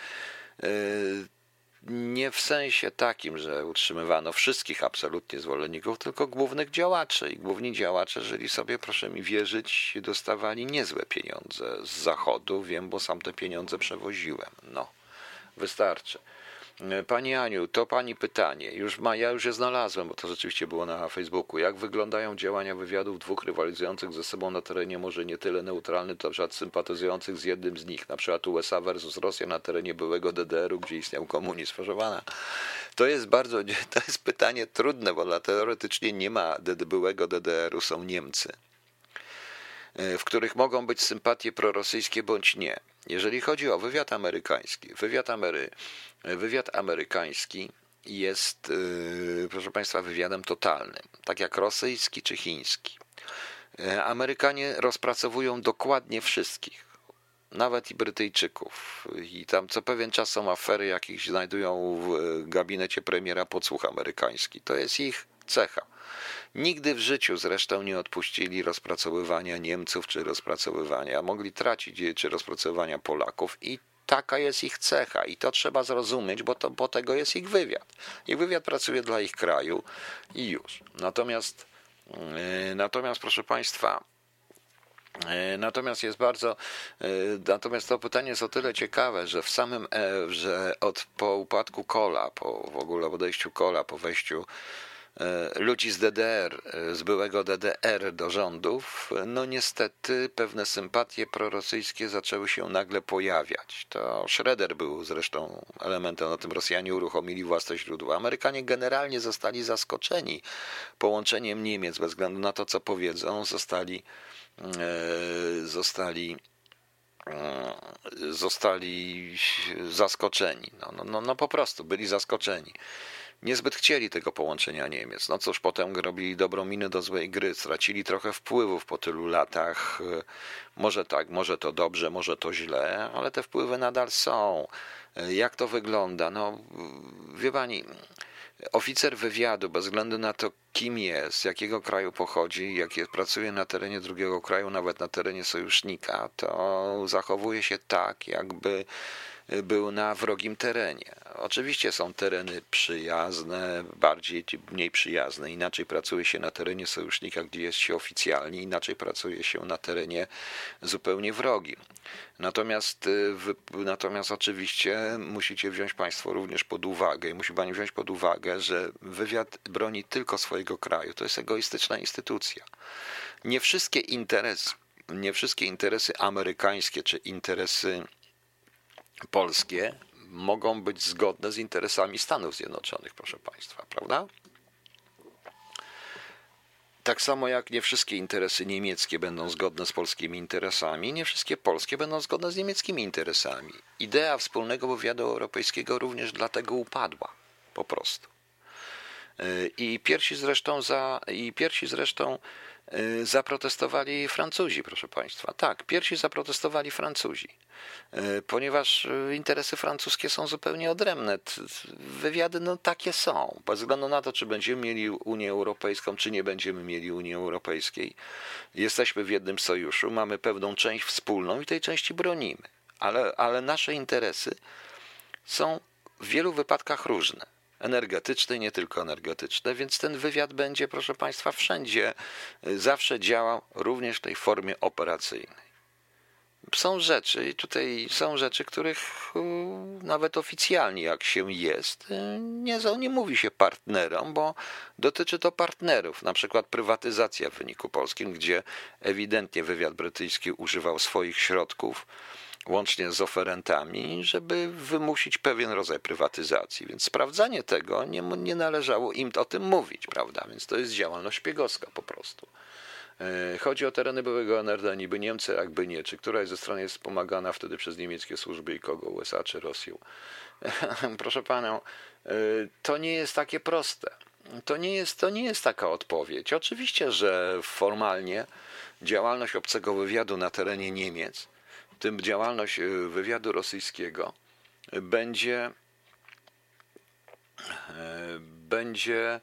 Yy, nie w sensie takim, że utrzymywano wszystkich absolutnie zwolenników, tylko głównych działaczy. I główni działacze żyli sobie, proszę mi wierzyć, dostawali niezłe pieniądze z zachodu. Wiem, bo sam te pieniądze przewoziłem. No, wystarczy. Pani Aniu, to pani pytanie. Już ma, ja już je znalazłem, bo to rzeczywiście było na Facebooku. Jak wyglądają działania wywiadów dwóch rywalizujących ze sobą na terenie może nie tyle neutralnym, to przykład sympatyzujących z jednym z nich, na przykład USA versus Rosja na terenie byłego DDR-u, gdzie istniał komunizm. Proszę to jest bardzo, to jest pytanie trudne, bo teoretycznie nie ma byłego DDR-u, są Niemcy w których mogą być sympatie prorosyjskie bądź nie. Jeżeli chodzi o wywiad amerykański, wywiad, Amery, wywiad amerykański jest, yy, proszę Państwa, wywiadem totalnym, tak jak rosyjski czy chiński. Yy, Amerykanie rozpracowują dokładnie wszystkich, nawet i Brytyjczyków. I tam co pewien czas są afery, jakich znajdują w gabinecie premiera podsłuch amerykański. To jest ich cecha. Nigdy w życiu zresztą nie odpuścili rozpracowywania Niemców czy rozpracowywania, mogli tracić czy rozpracowywania Polaków i taka jest ich cecha i to trzeba zrozumieć, bo, to, bo tego jest ich wywiad. Ich wywiad pracuje dla ich kraju i już. Natomiast, yy, natomiast proszę Państwa, yy, Natomiast jest bardzo, yy, natomiast to pytanie jest o tyle ciekawe, że w samym, że od po upadku Kola, po w ogóle odejściu Kola, po wejściu E, ludzi z DDR, e, z byłego DDR do rządów, no niestety pewne sympatie prorosyjskie zaczęły się nagle pojawiać. To Schroeder był zresztą elementem, na tym Rosjanie uruchomili własne źródła. Amerykanie generalnie zostali zaskoczeni połączeniem Niemiec, bez względu na to, co powiedzą, zostali, e, zostali zostali zaskoczeni. No, no, no, no po prostu byli zaskoczeni niezbyt chcieli tego połączenia Niemiec. No cóż, potem robili dobrą minę do złej gry, stracili trochę wpływów po tylu latach. Może tak, może to dobrze, może to źle, ale te wpływy nadal są. Jak to wygląda? No, wie pani, oficer wywiadu, bez względu na to, kim jest, z jakiego kraju pochodzi, jak jest, pracuje na terenie drugiego kraju, nawet na terenie sojusznika, to zachowuje się tak, jakby był na wrogim terenie. Oczywiście są tereny przyjazne, bardziej, mniej przyjazne. Inaczej pracuje się na terenie sojusznika, gdzie jest się oficjalnie, inaczej pracuje się na terenie zupełnie wrogim. Natomiast, y, natomiast oczywiście musicie wziąć Państwo również pod uwagę i musi Pani wziąć pod uwagę, że wywiad broni tylko swojego kraju. To jest egoistyczna instytucja. Nie wszystkie interesy, nie wszystkie interesy amerykańskie czy interesy polskie mogą być zgodne z interesami Stanów Zjednoczonych, proszę Państwa, prawda? Tak samo jak nie wszystkie interesy niemieckie będą zgodne z polskimi interesami, nie wszystkie polskie będą zgodne z niemieckimi interesami. Idea wspólnego wywiadu europejskiego również dlatego upadła, po prostu. I pierwsi zresztą, za, i pierwsi zresztą y, zaprotestowali Francuzi, proszę Państwa. Tak, pierwsi zaprotestowali Francuzi. E, ponieważ e, interesy francuskie są zupełnie odrębne. Wywiady no takie są, bez względu na to, czy będziemy mieli Unię Europejską, czy nie będziemy mieli Unii Europejskiej. Jesteśmy w jednym sojuszu, mamy pewną część wspólną i tej części bronimy, ale, ale nasze interesy są w wielu wypadkach różne energetyczne nie tylko energetyczne, więc ten wywiad będzie, proszę Państwa, wszędzie e, zawsze działał również w tej formie operacyjnej. Są rzeczy, i tutaj są rzeczy, których nawet oficjalnie, jak się jest, y, nie, nie mówi się partnerom, bo dotyczy to partnerów, na przykład prywatyzacja w wyniku polskim, gdzie ewidentnie wywiad brytyjski używał swoich środków, łącznie z oferentami, żeby wymusić pewien rodzaj prywatyzacji. Więc sprawdzanie tego nie, nie należało im o tym mówić, prawda? Więc to jest działalność szpiegowska po prostu. E, chodzi o tereny byłego NRD, niby Niemcy, jakby nie. Czy któraś ze stron jest wspomagana wtedy przez niemieckie służby i kogo? USA czy Rosją? <laughs> Proszę pana, e, to nie jest takie proste. to nie jest, to nie jest taka odpowiedź. Oczywiście, że formalnie działalność obcego wywiadu na terenie Niemiec, tym działalność y, wywiadu rosyjskiego, będzie, y, będzie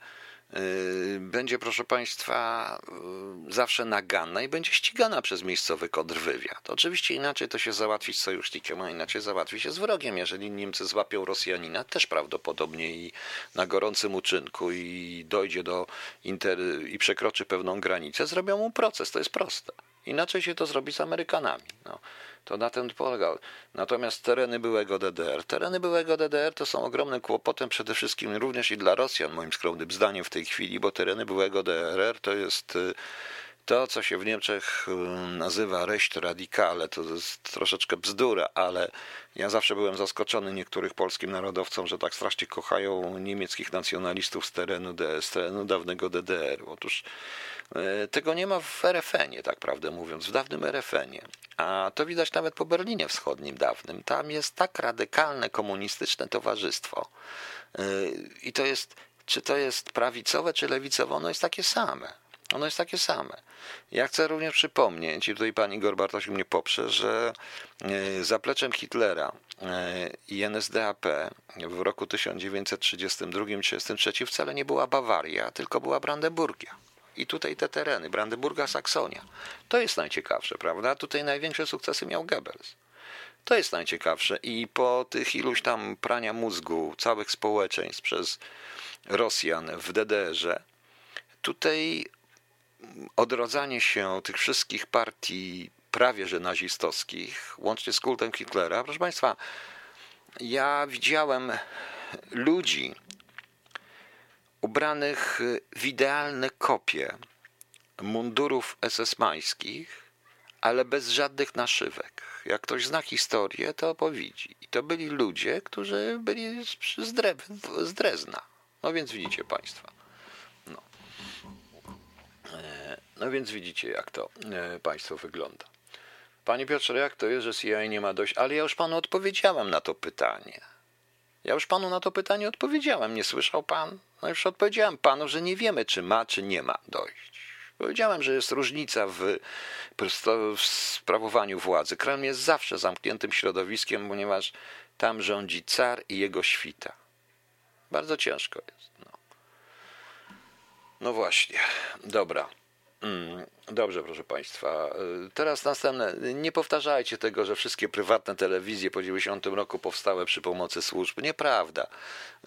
Y, będzie, proszę Państwa, zawsze naganna i będzie ścigana przez miejscowy kontrwywiad. Oczywiście inaczej to się załatwi z sojusznikiem, a inaczej załatwi się z wrogiem. Jeżeli Niemcy złapią Rosjanina, też prawdopodobnie i na gorącym uczynku i dojdzie do inter... i przekroczy pewną granicę, zrobią mu proces. To jest proste. Inaczej się to zrobi z Amerykanami. No. To na tym polegał. Natomiast tereny byłego DDR. Tereny byłego DDR to są ogromnym kłopotem przede wszystkim również i dla Rosjan, moim skromnym zdaniem w tej chwili, bo tereny byłego DRR to jest y, to, co się w Niemczech y, nazywa reść radikale, to jest troszeczkę bzdura, ale ja zawsze byłem zaskoczony niektórych polskim narodowcom, że tak strasznie kochają niemieckich nacjonalistów z terenu, z terenu dawnego DDR. Otóż E, tego nie ma w RFN-ie, tak prawdę mówiąc, w dawnym RFN-ie. A to widać nawet po Berlinie Wschodnim dawnym. Tam jest tak radykalne komunistyczne towarzystwo. E, I to jest, czy to jest prawicowe, czy lewicowe, ono jest takie same. Ono jest takie same. Ja chcę również przypomnieć, i tutaj pani Gorbartoś mnie poprze, że e, zapleczem Hitlera i NSDAP w roku 1932-1933 wcale nie była Bawaria, tylko była Brandenburgia. I tutaj te tereny, Brandenburga, Saksonia. To jest najciekawsze, prawda? Tutaj największe sukcesy miał Goebbels. To jest najciekawsze. I po tych iluś tam prania mózgu całych społeczeństw przez Rosjan w DDR-ze, tutaj odrodzanie się tych wszystkich partii prawie że nazistowskich, łącznie z kultem Hitlera. Proszę Państwa, ja widziałem ludzi, ubranych w idealne kopie mundurów SS-mańskich, ale bez żadnych naszywek. Jak ktoś zna historię, to opowiedzi. I to byli ludzie, którzy byli z, z Drezna. No więc widzicie Państwo. No. E, no więc widzicie, jak to e, Państwo wygląda. Panie Piotrze, jak to jest, że CIA nie ma dość? Ale ja już Panu odpowiedziałem na to pytanie. Ja już panu na to pytanie odpowiedziałem. Nie słyszał pan? No już odpowiedziałem panu, że nie wiemy, czy ma, czy nie ma dojść. Powiedziałem, że jest różnica w, w sprawowaniu władzy. Kreml jest zawsze zamkniętym środowiskiem, ponieważ tam rządzi car i jego świta. Bardzo ciężko jest. No, właśnie. Dobra. Mm, dobrze, proszę Państwa. Y, teraz następne. Nie powtarzajcie tego, że wszystkie prywatne telewizje po 90 roku powstały przy pomocy służb. Nieprawda.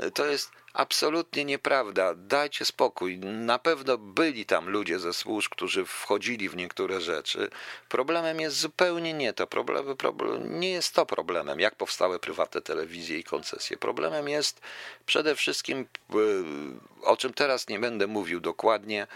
Y, to jest absolutnie nieprawda. Dajcie spokój. Na pewno byli tam ludzie ze służb, którzy wchodzili w niektóre rzeczy. Problemem jest zupełnie nie to. Problem, problem, nie jest to problemem, jak powstały prywatne telewizje i koncesje. Problemem jest przede wszystkim, y, o czym teraz nie będę mówił dokładnie,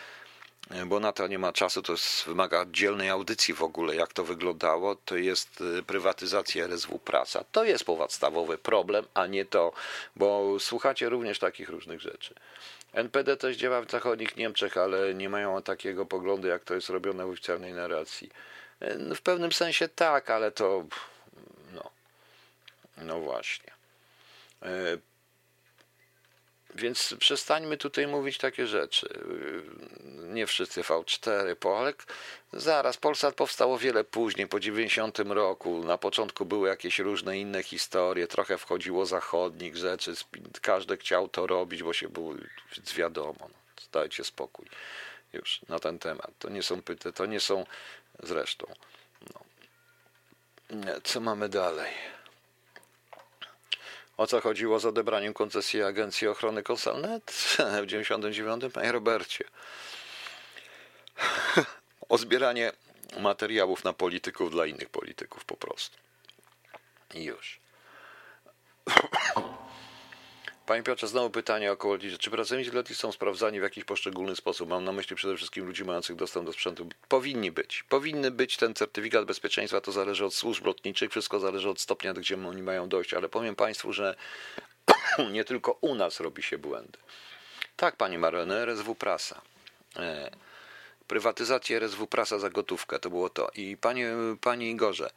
bo na to nie ma czasu, to jest, wymaga oddzielnej audycji w ogóle, jak to wyglądało, to jest y, prywatyzacja RSW Prasa. To jest podstawowy problem, a nie to, bo słuchacie również takich różnych rzeczy. NPD też działa w zachodnich Niemczech, ale nie mają takiego poglądu, jak to jest robione w oficjalnej narracji. Y, w pewnym sensie tak, ale to no, no właśnie. Więc przestańmy tutaj mówić takie rzeczy. Nie wszyscy V4, Polek. Zaraz, Polsat powstało wiele później, po 90 roku. Na początku były jakieś różne inne historie, trochę wchodziło zachodnich rzeczy. Każdy chciał to robić, bo się było, wiadomo. No, dajcie spokój już na ten temat. To nie są pyty, to nie są zresztą. No. Co mamy dalej? O co chodziło z odebraniem koncesji Agencji Ochrony Konsalnet <laughs> w 99, panie Robercie? <sighs> o zbieranie materiałów na polityków dla innych polityków po prostu. I już. <coughs> Panie Piotrze, znowu pytanie około lotnicze. Czy pracownicy lotnisk są sprawdzani w jakiś poszczególny sposób? Mam na myśli przede wszystkim ludzi mających dostęp do sprzętu. Powinni być. Powinny być ten certyfikat bezpieczeństwa, to zależy od służb lotniczych, wszystko zależy od stopnia, gdzie oni mają dojść, ale powiem Państwu, że <clears throat> nie tylko u nas robi się błędy. Tak, Pani Marlene, RSW Prasa. E, prywatyzacja RSW Prasa za gotówkę, to było to. I Panie, Panie Igorze,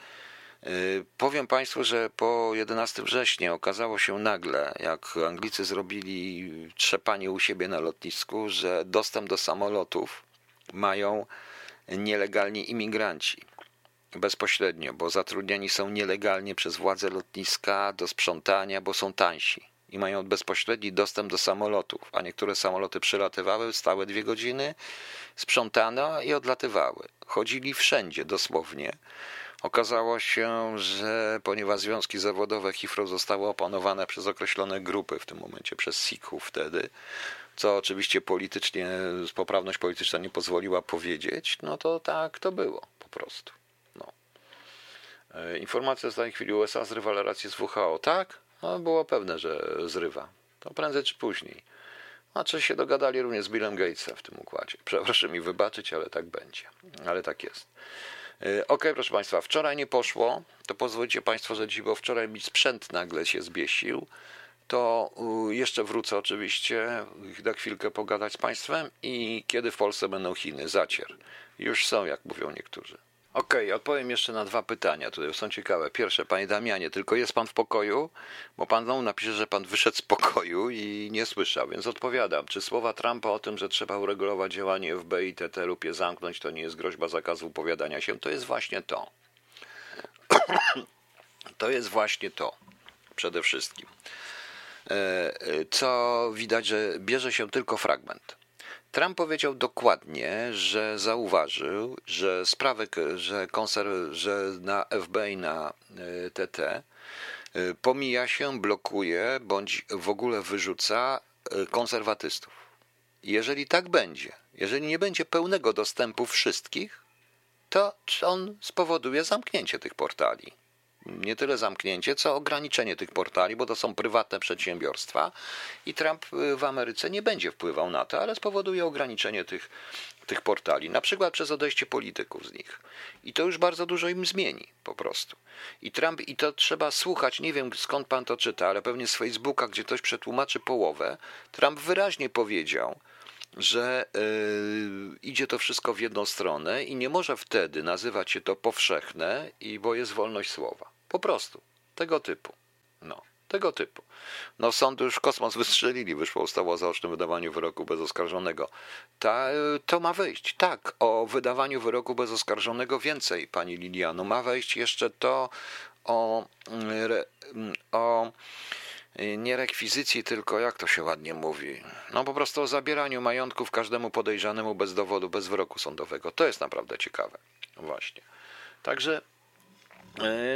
Powiem Państwu, że po 11 września okazało się nagle, jak Anglicy zrobili trzepanie u siebie na lotnisku, że dostęp do samolotów mają nielegalni imigranci. Bezpośrednio, bo zatrudniani są nielegalnie przez władze lotniska do sprzątania, bo są tańsi i mają bezpośredni dostęp do samolotów, a niektóre samoloty przylatywały, stały dwie godziny, sprzątano i odlatywały. Chodzili wszędzie dosłownie. Okazało się, że ponieważ związki zawodowe HIFRO zostały opanowane przez określone grupy, w tym momencie przez Sikhów wtedy, co oczywiście politycznie, poprawność polityczna nie pozwoliła powiedzieć, no to tak to było po prostu. No. E, Informacja z tej chwili USA zrywa relacje z WHO. Tak? No, było pewne, że zrywa. To prędzej czy później. Znaczy się dogadali również z Billem Gatesem w tym układzie. <laughs> Proszę mi wybaczyć, ale tak będzie. Ale tak jest. E, Ok, proszę Państwa, wczoraj nie poszło, to pozwolicie Państwo, że dziś, bo wczoraj mi sprzęt nagle się zbiesił, to jeszcze wrócę oczywiście, na chwilkę pogadać z Państwem i kiedy w Polsce będą Chiny, zacier. Już są, jak mówią niektórzy. Okej, odpowiem jeszcze na dwa pytania, tutaj są ciekawe. Pierwsze, Panie Damianie, tylko jest Pan w pokoju? Bo Pan znowu napisze, że Pan wyszedł z pokoju i nie słyszał, więc odpowiadam. Czy słowa Trumpa o tym, że trzeba uregulować działanie FBI, TT lub je zamknąć, to nie jest groźba zakazu upowiadania się? To jest właśnie to. <clears throat> to jest właśnie to. Przede wszystkim. E, e, Co widać, że bierze się tylko fragment. Trump powiedział dokładnie, że zauważył, że sprawy, że, konser- że na FBI, na y, TT y, pomija się, blokuje bądź w ogóle wyrzuca y, konserwatystów. Jeżeli tak będzie, jeżeli nie będzie pełnego dostępu wszystkich, to on spowoduje zamknięcie tych portali nie tyle zamknięcie, co ograniczenie tych portali, bo to są prywatne przedsiębiorstwa i Trump w Ameryce nie będzie wpływał na to, ale spowoduje ograniczenie tych, tych portali, na przykład przez odejście polityków z nich. I to już bardzo dużo im zmieni po prostu. I Trump, i to trzeba słuchać, nie wiem skąd pan to czyta, ale pewnie z Facebooka, gdzie ktoś przetłumaczy połowę, Trump wyraźnie powiedział, że y, idzie to wszystko w jedną stronę i nie może wtedy nazywać się to powszechne, i bo jest wolność słowa. Po prostu. Tego typu. No. Tego typu. No sądy już kosmos wystrzelili, wyszła ustawa o zaocznym wydawaniu wyroku bez oskarżonego. Ta, to ma wyjść. Tak, o wydawaniu wyroku bez oskarżonego więcej, pani Liliano. Ma wejść jeszcze to o, re, o nie rekwizycji, tylko jak to się ładnie mówi? No po prostu o zabieraniu majątków każdemu podejrzanemu bez dowodu, bez wyroku sądowego. To jest naprawdę ciekawe. Właśnie. Także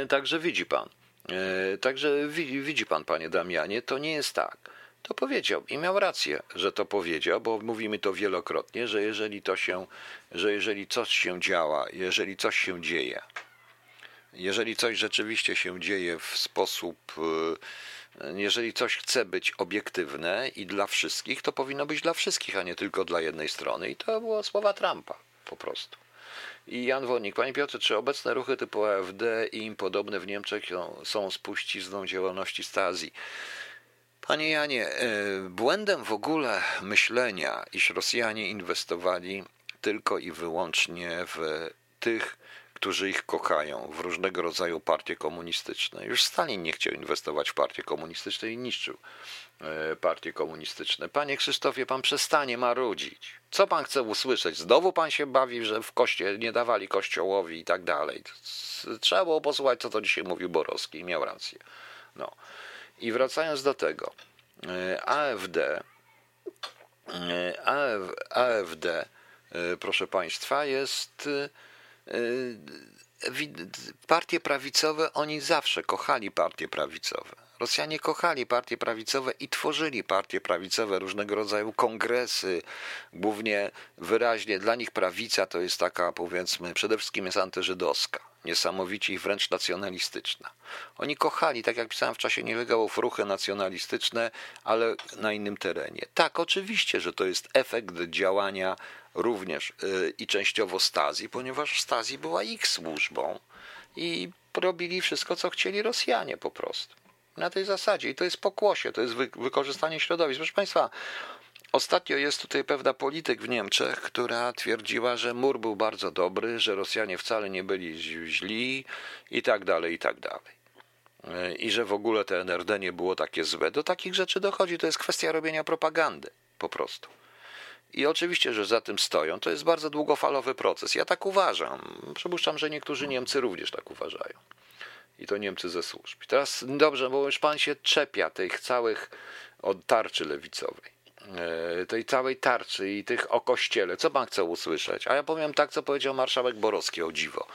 Także widzi pan. E, Także widzi, widzi pan, panie Damianie, to nie jest tak. To powiedział i miał rację, że to powiedział, bo mówimy to wielokrotnie, że jeżeli to się, że jeżeli coś się działa, jeżeli coś się dzieje, jeżeli coś rzeczywiście się dzieje w sposób, e, jeżeli coś chce być obiektywne i dla wszystkich, to powinno być dla wszystkich, a nie tylko dla jednej strony. I to było słowa Trumpa po prostu. I Jan Wonik. Panie Piotrze, czy obecne ruchy typu AfD i im podobne w Niemczech są spuścizną działalności Stazji? Panie Janie, e, błędem w ogóle myślenia, iż Rosjanie inwestowali tylko i wyłącznie w tych, którzy ich kochają, w różnego rodzaju partie komunistyczne. Już Stalin nie chciał inwestować w partie komunistyczne i niszczył e, partie komunistyczne. Panie Krzysztofie, pan przestanie marudzić. Co pan chce usłyszeć? Znowu pan się bawi, że w koście nie dawali kościołowi i tak dalej. Trzeba było posłuchać, co to dzisiaj mówił Borowski i miał rację. No. I wracając do tego, e, AfD, e, AF, AfD, proszę państwa, jest partie prawicowe, oni zawsze kochali partie prawicowe. Rosjanie kochali partie prawicowe i tworzyli partie prawicowe, różnego rodzaju kongresy, głównie wyraźnie dla nich prawica to jest taka, powiedzmy, przede wszystkim jest antyżydowska, niesamowicie i wręcz nacjonalistyczna. Oni kochali, tak jak pisałem w czasie nielegałów, ruchy nacjonalistyczne, ale na innym terenie. Tak, oczywiście, że to jest efekt działania również yy, i częściowo Stazji, ponieważ Stazji była ich służbą i robili wszystko, co chcieli Rosjanie po prostu. Na tej zasadzie. I to jest pokłosie, to jest wy, wykorzystanie środowisk. Proszę Państwa, Ostatnio jest tutaj pewna polityk w Niemczech, która twierdziła, że mur był bardzo dobry, że Rosjanie wcale nie byli źli i tak dalej, i tak dalej. E, I że w ogóle te NRD nie było takie złe. Do takich rzeczy dochodzi. To jest kwestia robienia propagandy po prostu. I oczywiście, że za tym stoją. To jest bardzo długofalowy proces. Ja tak uważam. Przypuszczam, że niektórzy Niemcy również tak uważają. I to Niemcy ze służb. Teraz dobrze, bo już pan się czepia tych całych od tarczy lewicowej. E, tej całej tarczy i tych o kościele. Co pan chce usłyszeć? A ja powiem tak, co powiedział marszałek Borowski o dziwo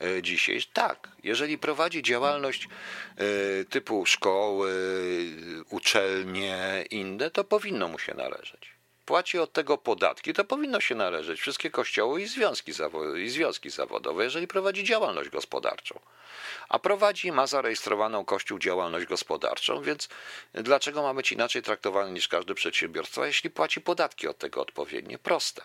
e, dzisiaj. Tak, jeżeli prowadzi działalność e, typu szkoły, uczelnie, inne, to powinno mu się należeć płaci od tego podatki, to powinno się należeć wszystkie kościoły i związki, i związki zawodowe, jeżeli prowadzi działalność gospodarczą. A prowadzi, ma zarejestrowaną Kościół działalność gospodarczą, więc dlaczego ma być inaczej traktowany niż każdy przedsiębiorstwo, jeśli płaci podatki od tego odpowiednie? Proste.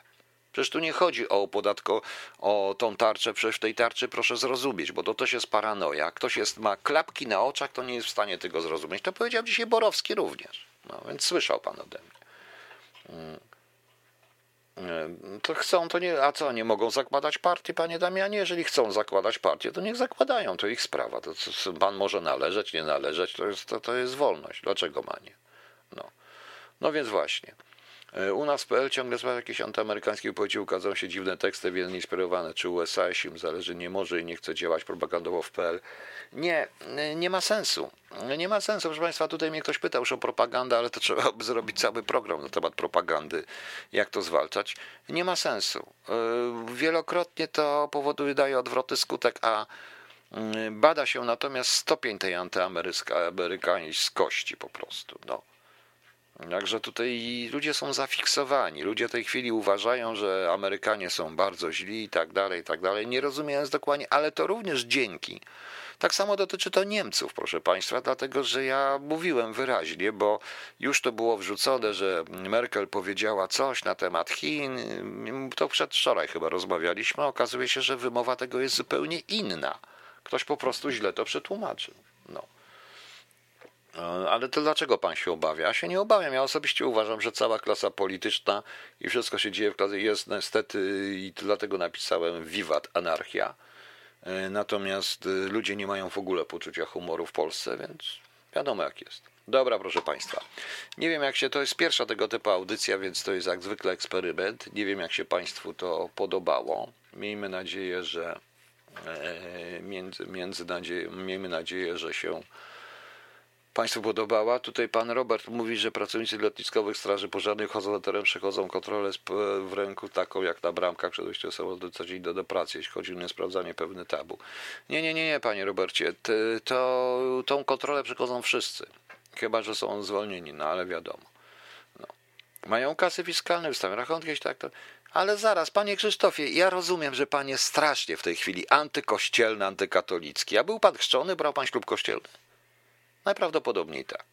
Przecież tu nie chodzi o podatko, o tą tarczę, przecież w tej tarczy proszę zrozumieć, bo to też jest paranoja. Ktoś jest, ma klapki na oczach, to nie jest w stanie tego zrozumieć. To powiedział dzisiaj Borowski również. No, więc słyszał pan ode mnie. To chcą, to nie, a co, nie mogą zakładać partii, panie Damianie? Jeżeli chcą zakładać partię, to niech zakładają, to ich sprawa. To, to pan może należeć, nie należeć, to jest, to, to jest wolność. Dlaczego ma nie? No. no więc właśnie. E, u nas w PL ciągle są jakieś antyamerykańskie wypowiedzi, ukazują się dziwne teksty, wiele inspirowane, czy USA, im zależy, nie może i nie chce działać propagandowo w PL. Nie, nie ma sensu. Nie ma sensu, proszę Państwa, tutaj mnie ktoś pytał już o propagandę, ale to <laughs> trzeba by zrobić cały program na temat propagandy, jak to zwalczać. Nie ma sensu. E, wielokrotnie to powoduje, daje odwroty skutek, a mm, bada się natomiast stopień tej antyamerykańskości po prostu. No. Także tutaj ludzie są zafiksowani. Ludzie w tej chwili uważają, że Amerykanie są bardzo źli i tak dalej, i tak dalej, nie rozumiejąc dokładnie, ale to również dzięki. Tak samo dotyczy to Niemców, proszę Państwa, dlatego że ja mówiłem wyraźnie, bo już to było wrzucone, że Merkel powiedziała coś na temat Chin. To przedwczoraj chyba rozmawialiśmy. Okazuje się, że wymowa tego jest zupełnie inna. Ktoś po prostu źle to przetłumaczył. No. E, ale to dlaczego pan się obawia? Ja się nie obawiam. Ja osobiście uważam, że cała klasa polityczna i wszystko się dzieje w klasie jest niestety i dlatego napisałem Wiwat Anarchia. E, natomiast e, ludzie nie mają w ogóle poczucia humoru w Polsce, więc wiadomo jak jest. Dobra, proszę Państwa. Nie wiem, jak się to jest pierwsza tego typu audycja, więc to jest jak zwykle eksperyment. Nie wiem, jak się Państwu to podobało. Miejmy nadzieję, że między, między nadzieję, miejmy nadzieję, że się Państwu podobała. Tutaj pan Robert mówi, że pracownicy lotniskowych Straży Pożarnej chodzą na teren, przechodzą kontrolę w ręku taką jak na bramkach przed wejściem samolotu co dzień do, do pracy, jeśli chodzi o niesprawdzanie pewne tabu. Nie, nie, nie, nie, panie Robercie, to, tą kontrolę przechodzą wszyscy, chyba, że są zwolnieni, no ale wiadomo. No. Mają kasy fiskalne, wystawiają rachunki, tak to... Ale zaraz, panie Krzysztofie, ja rozumiem, że pan jest strasznie w tej chwili antykościelny, antykatolicki. A był pan chrzczony, brał pan ślub kościelny? Najprawdopodobniej tak.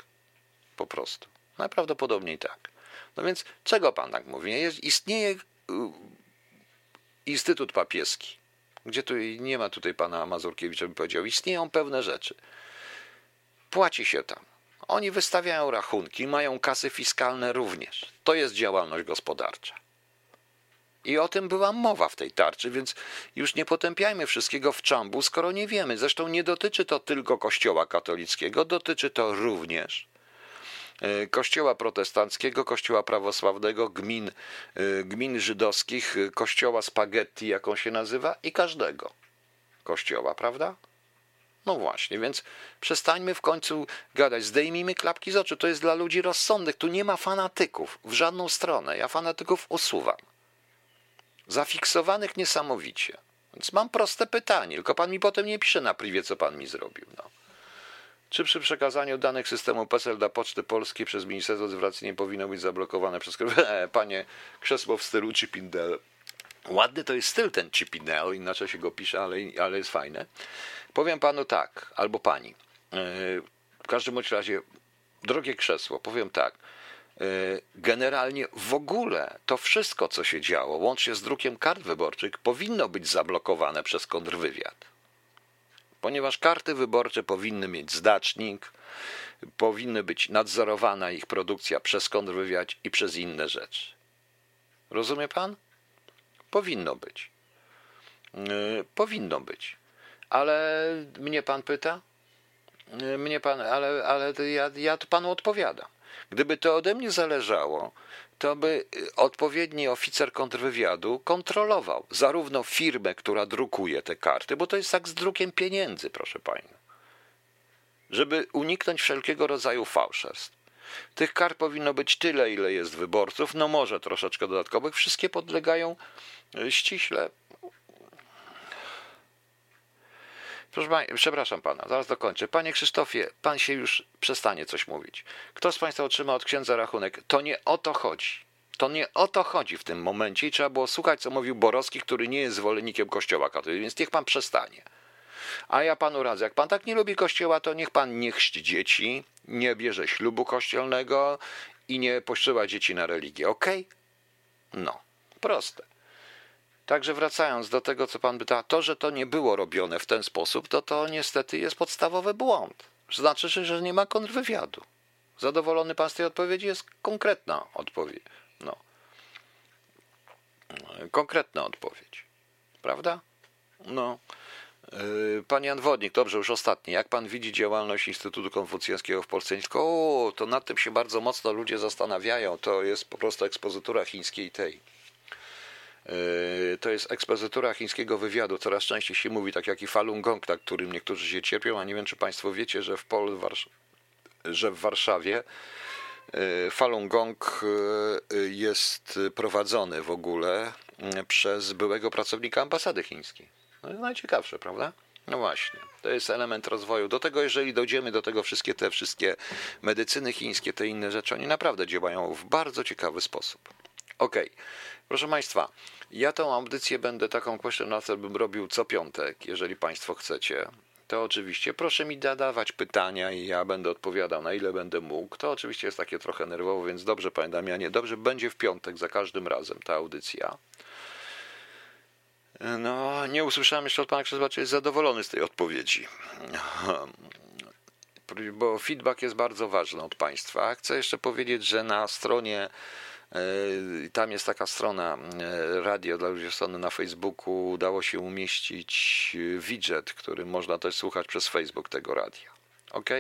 Po prostu. Najprawdopodobniej tak. No więc czego pan tak mówi? Jest, istnieje y, Instytut Papieski, gdzie tu nie ma tutaj pana Mazurkiewicza, by powiedział, istnieją pewne rzeczy. Płaci się tam. Oni wystawiają rachunki, mają kasy fiskalne również. To jest działalność gospodarcza. I o tym była mowa w tej tarczy, więc już nie potępiajmy wszystkiego w czambu, skoro nie wiemy. Zresztą nie dotyczy to tylko Kościoła katolickiego, dotyczy to również e, Kościoła protestanckiego, Kościoła prawosławnego, gmin, e, gmin żydowskich, e, Kościoła spaghetti, jak on się nazywa, i każdego kościoła, prawda? No właśnie, więc przestańmy w końcu gadać, zdejmijmy klapki z oczu. To jest dla ludzi rozsądnych, tu nie ma fanatyków w żadną stronę. Ja fanatyków usuwam zafiksowanych niesamowicie. Więc mam proste pytanie, tylko pan mi potem nie pisze na privie, co pan mi zrobił. No. Czy przy przekazaniu danych systemu PESEL do Poczty Polskiej przez Ministerstwo Cyfryzacji nie powinno być zablokowane przez... <laughs> Panie, krzesło w stylu Chipindel. Ładny to jest styl ten Chipindel, inaczej się go pisze, ale, ale jest fajne. Powiem panu tak, albo pani. E, w każdym bądź razie, drogie krzesło, powiem tak. E, generalnie w ogóle to wszystko, co się działo, łącznie z drukiem kart wyborczych, powinno być zablokowane przez kontrwywiad. Ponieważ karty wyborcze powinny mieć zdacznik, powinny być nadzorowana ich produkcja przez kontrwywiad i przez inne rzeczy. Rozumie pan? Powinno być. Yy, powinno być. Ale mnie pan pyta? Yy, mnie pan, ale, ale ja, ja panu odpowiadam. Gdyby to ode mnie zależało, to by y, odpowiedni oficer kontrwywiadu kontrolował zarówno firmę, która drukuje te karty, bo to jest tak z drukiem pieniędzy, proszę pani, żeby uniknąć wszelkiego rodzaju fałszerstw. Tych kart powinno być tyle, ile jest wyborców, no może troszeczkę dodatkowych, wszystkie podlegają y, ściśle. Proszę pani, przepraszam pana, zaraz dokończę. Panie Krzysztofie, pan się już przestanie coś mówić. Kto z państwa otrzyma od księdza rachunek? To nie o to chodzi. To nie o to chodzi w tym momencie i trzeba było słuchać, co mówił Borowski, który nie jest zwolennikiem Kościoła katolickiego, więc niech pan przestanie. A ja panu radzę, jak pan tak nie lubi Kościoła, to niech pan nie chrzci dzieci, nie bierze ślubu kościelnego i nie posyła dzieci na religię, ok? No, proste. Także wracając do tego, co pan pyta, to, że to nie było robione w ten sposób, to to niestety jest podstawowy błąd. Znaczy, że nie ma kontrwywiadu. Zadowolony pan z tej odpowiedzi? Jest konkretna odpowiedź. No. Konkretna odpowiedź. Prawda? No. Yy, Panie Jan Wodnik, dobrze, już ostatni. Jak pan widzi działalność Instytutu Konfucjańskiego w Polsce? Tylko, o, to nad tym się bardzo mocno ludzie zastanawiają. To jest po prostu ekspozytura chińskiej tej. Yy, to jest ekspozytura chińskiego wywiadu. Coraz częściej się mówi, tak jak i Falun Gong, na którym niektórzy się cierpią, a nie wiem, czy państwo wiecie, że w, Pol, że w Warszawie yy, Falun Gong yy, jest prowadzony w ogóle przez byłego pracownika ambasady chińskiej. No jest najciekawsze, prawda? No właśnie, to jest element rozwoju. Do tego, jeżeli dojdziemy do tego wszystkie te wszystkie medycyny chińskie, te inne rzeczy, oni naprawdę działają w bardzo ciekawy sposób. Okej, okay. Proszę Państwa, ja tą audycję będę taką question answer bym robił co piątek, jeżeli Państwo chcecie. To oczywiście proszę mi zadawać pytania i ja będę odpowiadał na ile będę mógł. To oczywiście jest takie trochę nerwowo, więc dobrze Panie Damianie, dobrze będzie w piątek za każdym razem ta audycja. No, nie usłyszałem jeszcze od pana Krzysztofa, czy jest zadowolony z tej odpowiedzi. Bo feedback jest bardzo ważny od państwa. Chcę jeszcze powiedzieć, że na stronie tam jest taka strona e, radio dla ludzi strony na Facebooku. Udało się umieścić widget, który można też słuchać przez Facebook tego radia. Ok?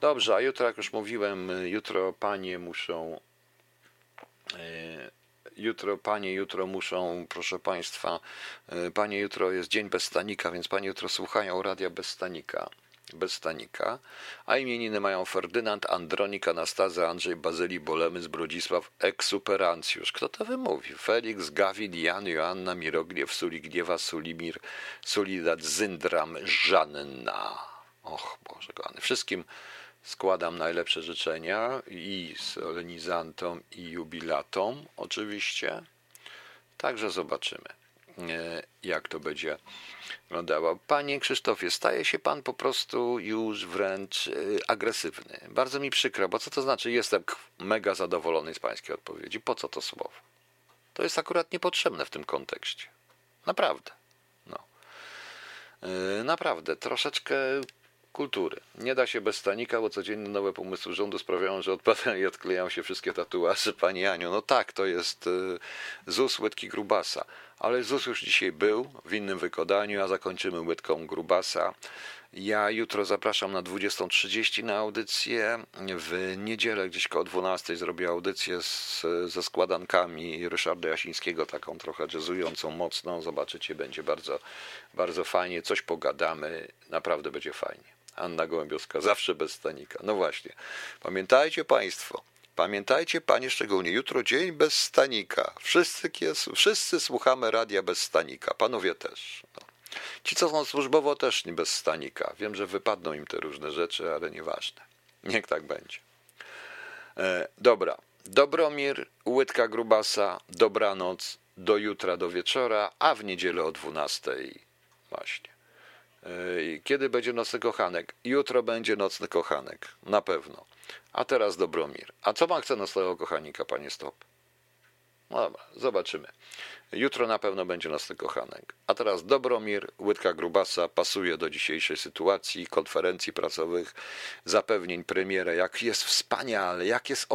Dobrze, a jutro, jak już mówiłem, jutro panie muszą e, jutro, panie jutro muszą, proszę państwa, e, panie jutro jest dzień bez stanika, więc panie jutro słuchają radia bez stanika. Bez stanika, a imieniny mają Ferdynand, Andronik, Anastaza, Andrzej, Bazyli, Bolemys, Brodzisław, Eksuperancjusz. Kto to wymówi? Felix, Gawid, Jan, Joanna, Mirogniew, Suligniewa, Sulimir, Sulidat, Zyndram, Żanna. Och, Boże kochany. Wszystkim Składam najlepsze życzenia i solenizantom, i jubilatom, oczywiście. Także zobaczymy, jak to będzie wyglądało. Panie Krzysztofie, staje się pan po prostu już wręcz e, agresywny. Bardzo mi przykro, bo co to znaczy? Jestem mega zadowolony z pańskiej odpowiedzi. Po co to słowo? To jest akurat niepotrzebne w tym kontekście. Naprawdę. No. E, naprawdę, troszeczkę kultury. Nie da się bez stanika, bo codziennie nowe pomysły rządu sprawiają, że odpadają i odklejają się wszystkie tatuaże. Pani Aniu, no tak, to jest y, ZUS łydki grubasa. Ale ZUS już dzisiaj był w innym wykonaniu, a zakończymy łydką grubasa. Ja jutro zapraszam na 20.30 na audycję. W niedzielę gdzieś koło 12 zrobię audycję z, ze składankami Ryszarda Jasińskiego, taką trochę jazzującą, mocną. Zobaczycie, będzie bardzo, bardzo fajnie. Coś pogadamy, naprawdę będzie fajnie. Anna Gołębiowska, zawsze bez stanika. No właśnie. Pamiętajcie Państwo, pamiętajcie Panie szczególnie, jutro dzień bez stanika. Wszyscy, wszyscy słuchamy radia bez stanika. Panowie też. No. Ci, co są służbowo, też nie bez stanika. Wiem, że wypadną im te różne rzeczy, ale nieważne. Niech tak będzie. E, dobra. Dobromir, łydka grubasa, dobranoc, do jutra, do wieczora, a w niedzielę o 12. Właśnie. Kiedy będzie nocny kochanek? Jutro będzie nocny kochanek, na pewno. A teraz Dobromir. A co ma chce nocnego kochanika, panie Stop? No dobra, zobaczymy. Jutro na pewno będzie nas tylko Hanek. A teraz Dobromir, łydka grubasa, pasuje do dzisiejszej sytuacji, konferencji prasowych, zapewnień premiera, jak jest wspaniale, jak jest